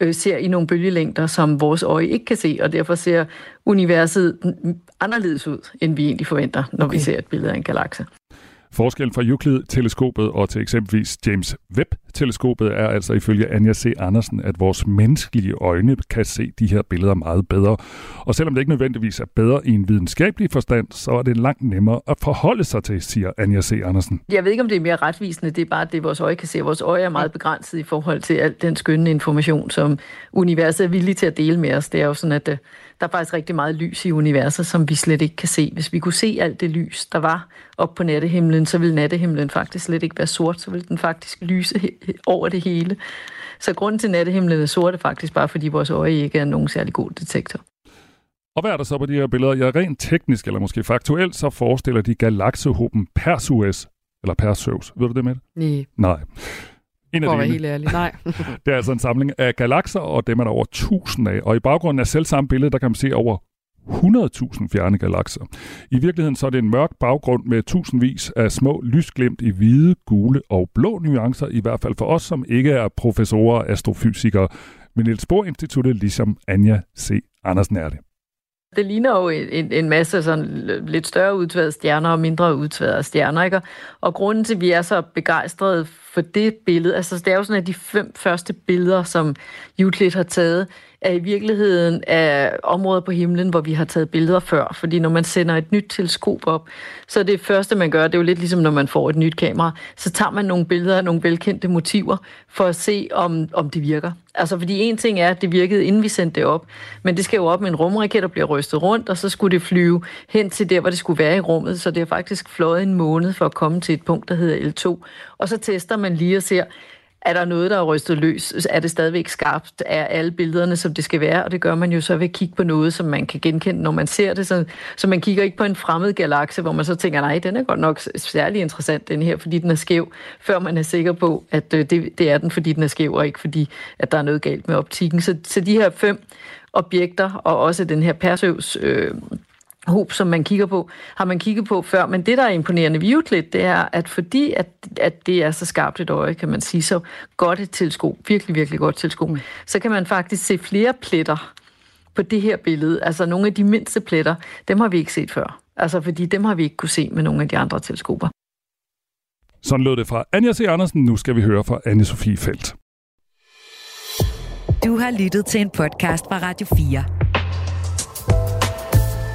øh, ser i nogle bølgelængder, som vores øje ikke kan se, og derfor ser universet anderledes ud, end vi egentlig forventer, når okay. vi ser et billede af en galakse. Forskellen fra Euclid-teleskopet og til eksempelvis James Webb-teleskopet er altså ifølge Anja C. Andersen, at vores menneskelige øjne kan se de her billeder meget bedre. Og selvom det ikke nødvendigvis er bedre i en videnskabelig forstand, så er det langt nemmere at forholde sig til, siger Anja C. Andersen. Jeg ved ikke, om det er mere retvisende, det er bare det, vores øje kan se. Vores øje er meget begrænset i forhold til al den skønne information, som universet er villig til at dele med os. Det er jo sådan, at øh, der er faktisk rigtig meget lys i universet, som vi slet ikke kan se. Hvis vi kunne se alt det lys, der var op på nattehimlen, så ville nattehimlen faktisk slet ikke være sort, så ville den faktisk lyse over det hele. Så grunden til, at nattehimlen er sort, er faktisk bare, fordi vores øje ikke er nogen særlig god detektor. Og hvad er der så på de her billeder? Ja, rent teknisk eller måske faktuelt, så forestiller de galaksehoben Perseus Eller Perseus. Ved du det med det? Nej. Nej. En For at være helt ærlig. Nej. Det er altså en samling af galakser, og dem er der over 1000 af. Og i baggrunden af selv samme billede, der kan man se over 100.000 fjerne galakser. I virkeligheden så er det en mørk baggrund med tusindvis af små lysglimt i hvide, gule og blå nuancer, i hvert fald for os, som ikke er professorer og astrofysikere, men Niels Bohr Instituttet, ligesom Anja C. Andersen er det. Det ligner jo en, en, masse sådan lidt større udtværede stjerner og mindre udtværede stjerner, ikke? Og grunden til, at vi er så begejstrede for det billede, altså det er jo sådan, at de fem første billeder, som Euclid har taget, er i virkeligheden er områder på himlen, hvor vi har taget billeder før. Fordi når man sender et nyt teleskop op, så er det første, man gør, det er jo lidt ligesom, når man får et nyt kamera, så tager man nogle billeder af nogle velkendte motiver, for at se, om, om det virker. Altså, fordi en ting er, at det virkede, inden vi sendte det op, men det skal jo op med en rumraket, og bliver rystet rundt, og så skulle det flyve hen til der, hvor det skulle være i rummet, så det har faktisk fløjet en måned for at komme til et punkt, der hedder L2. Og så tester man lige og ser, er der noget, der er rystet løs? Er det stadigvæk skarpt? Er alle billederne, som det skal være? Og det gør man jo så ved at kigge på noget, som man kan genkende, når man ser det. Så, så man kigger ikke på en fremmed galakse, hvor man så tænker, nej, den er godt nok særlig interessant, den her, fordi den er skæv, før man er sikker på, at øh, det, det er den, fordi den er skæv, og ikke fordi, at der er noget galt med optikken. Så, så de her fem objekter, og også den her Perseus øh, hob, som man kigger på, har man kigget på før. Men det, der er imponerende ved Euclid, det er, at fordi at, at det er så skarpt et øje, kan man sige, så godt et teleskop, virkelig, virkelig godt teleskop, mm. så kan man faktisk se flere pletter på det her billede. Altså nogle af de mindste pletter, dem har vi ikke set før. Altså fordi dem har vi ikke kunne se med nogle af de andre teleskoper. Sådan lød det fra Anja C. Andersen. Nu skal vi høre fra anne Sofie Felt. Du har lyttet til en podcast fra Radio 4.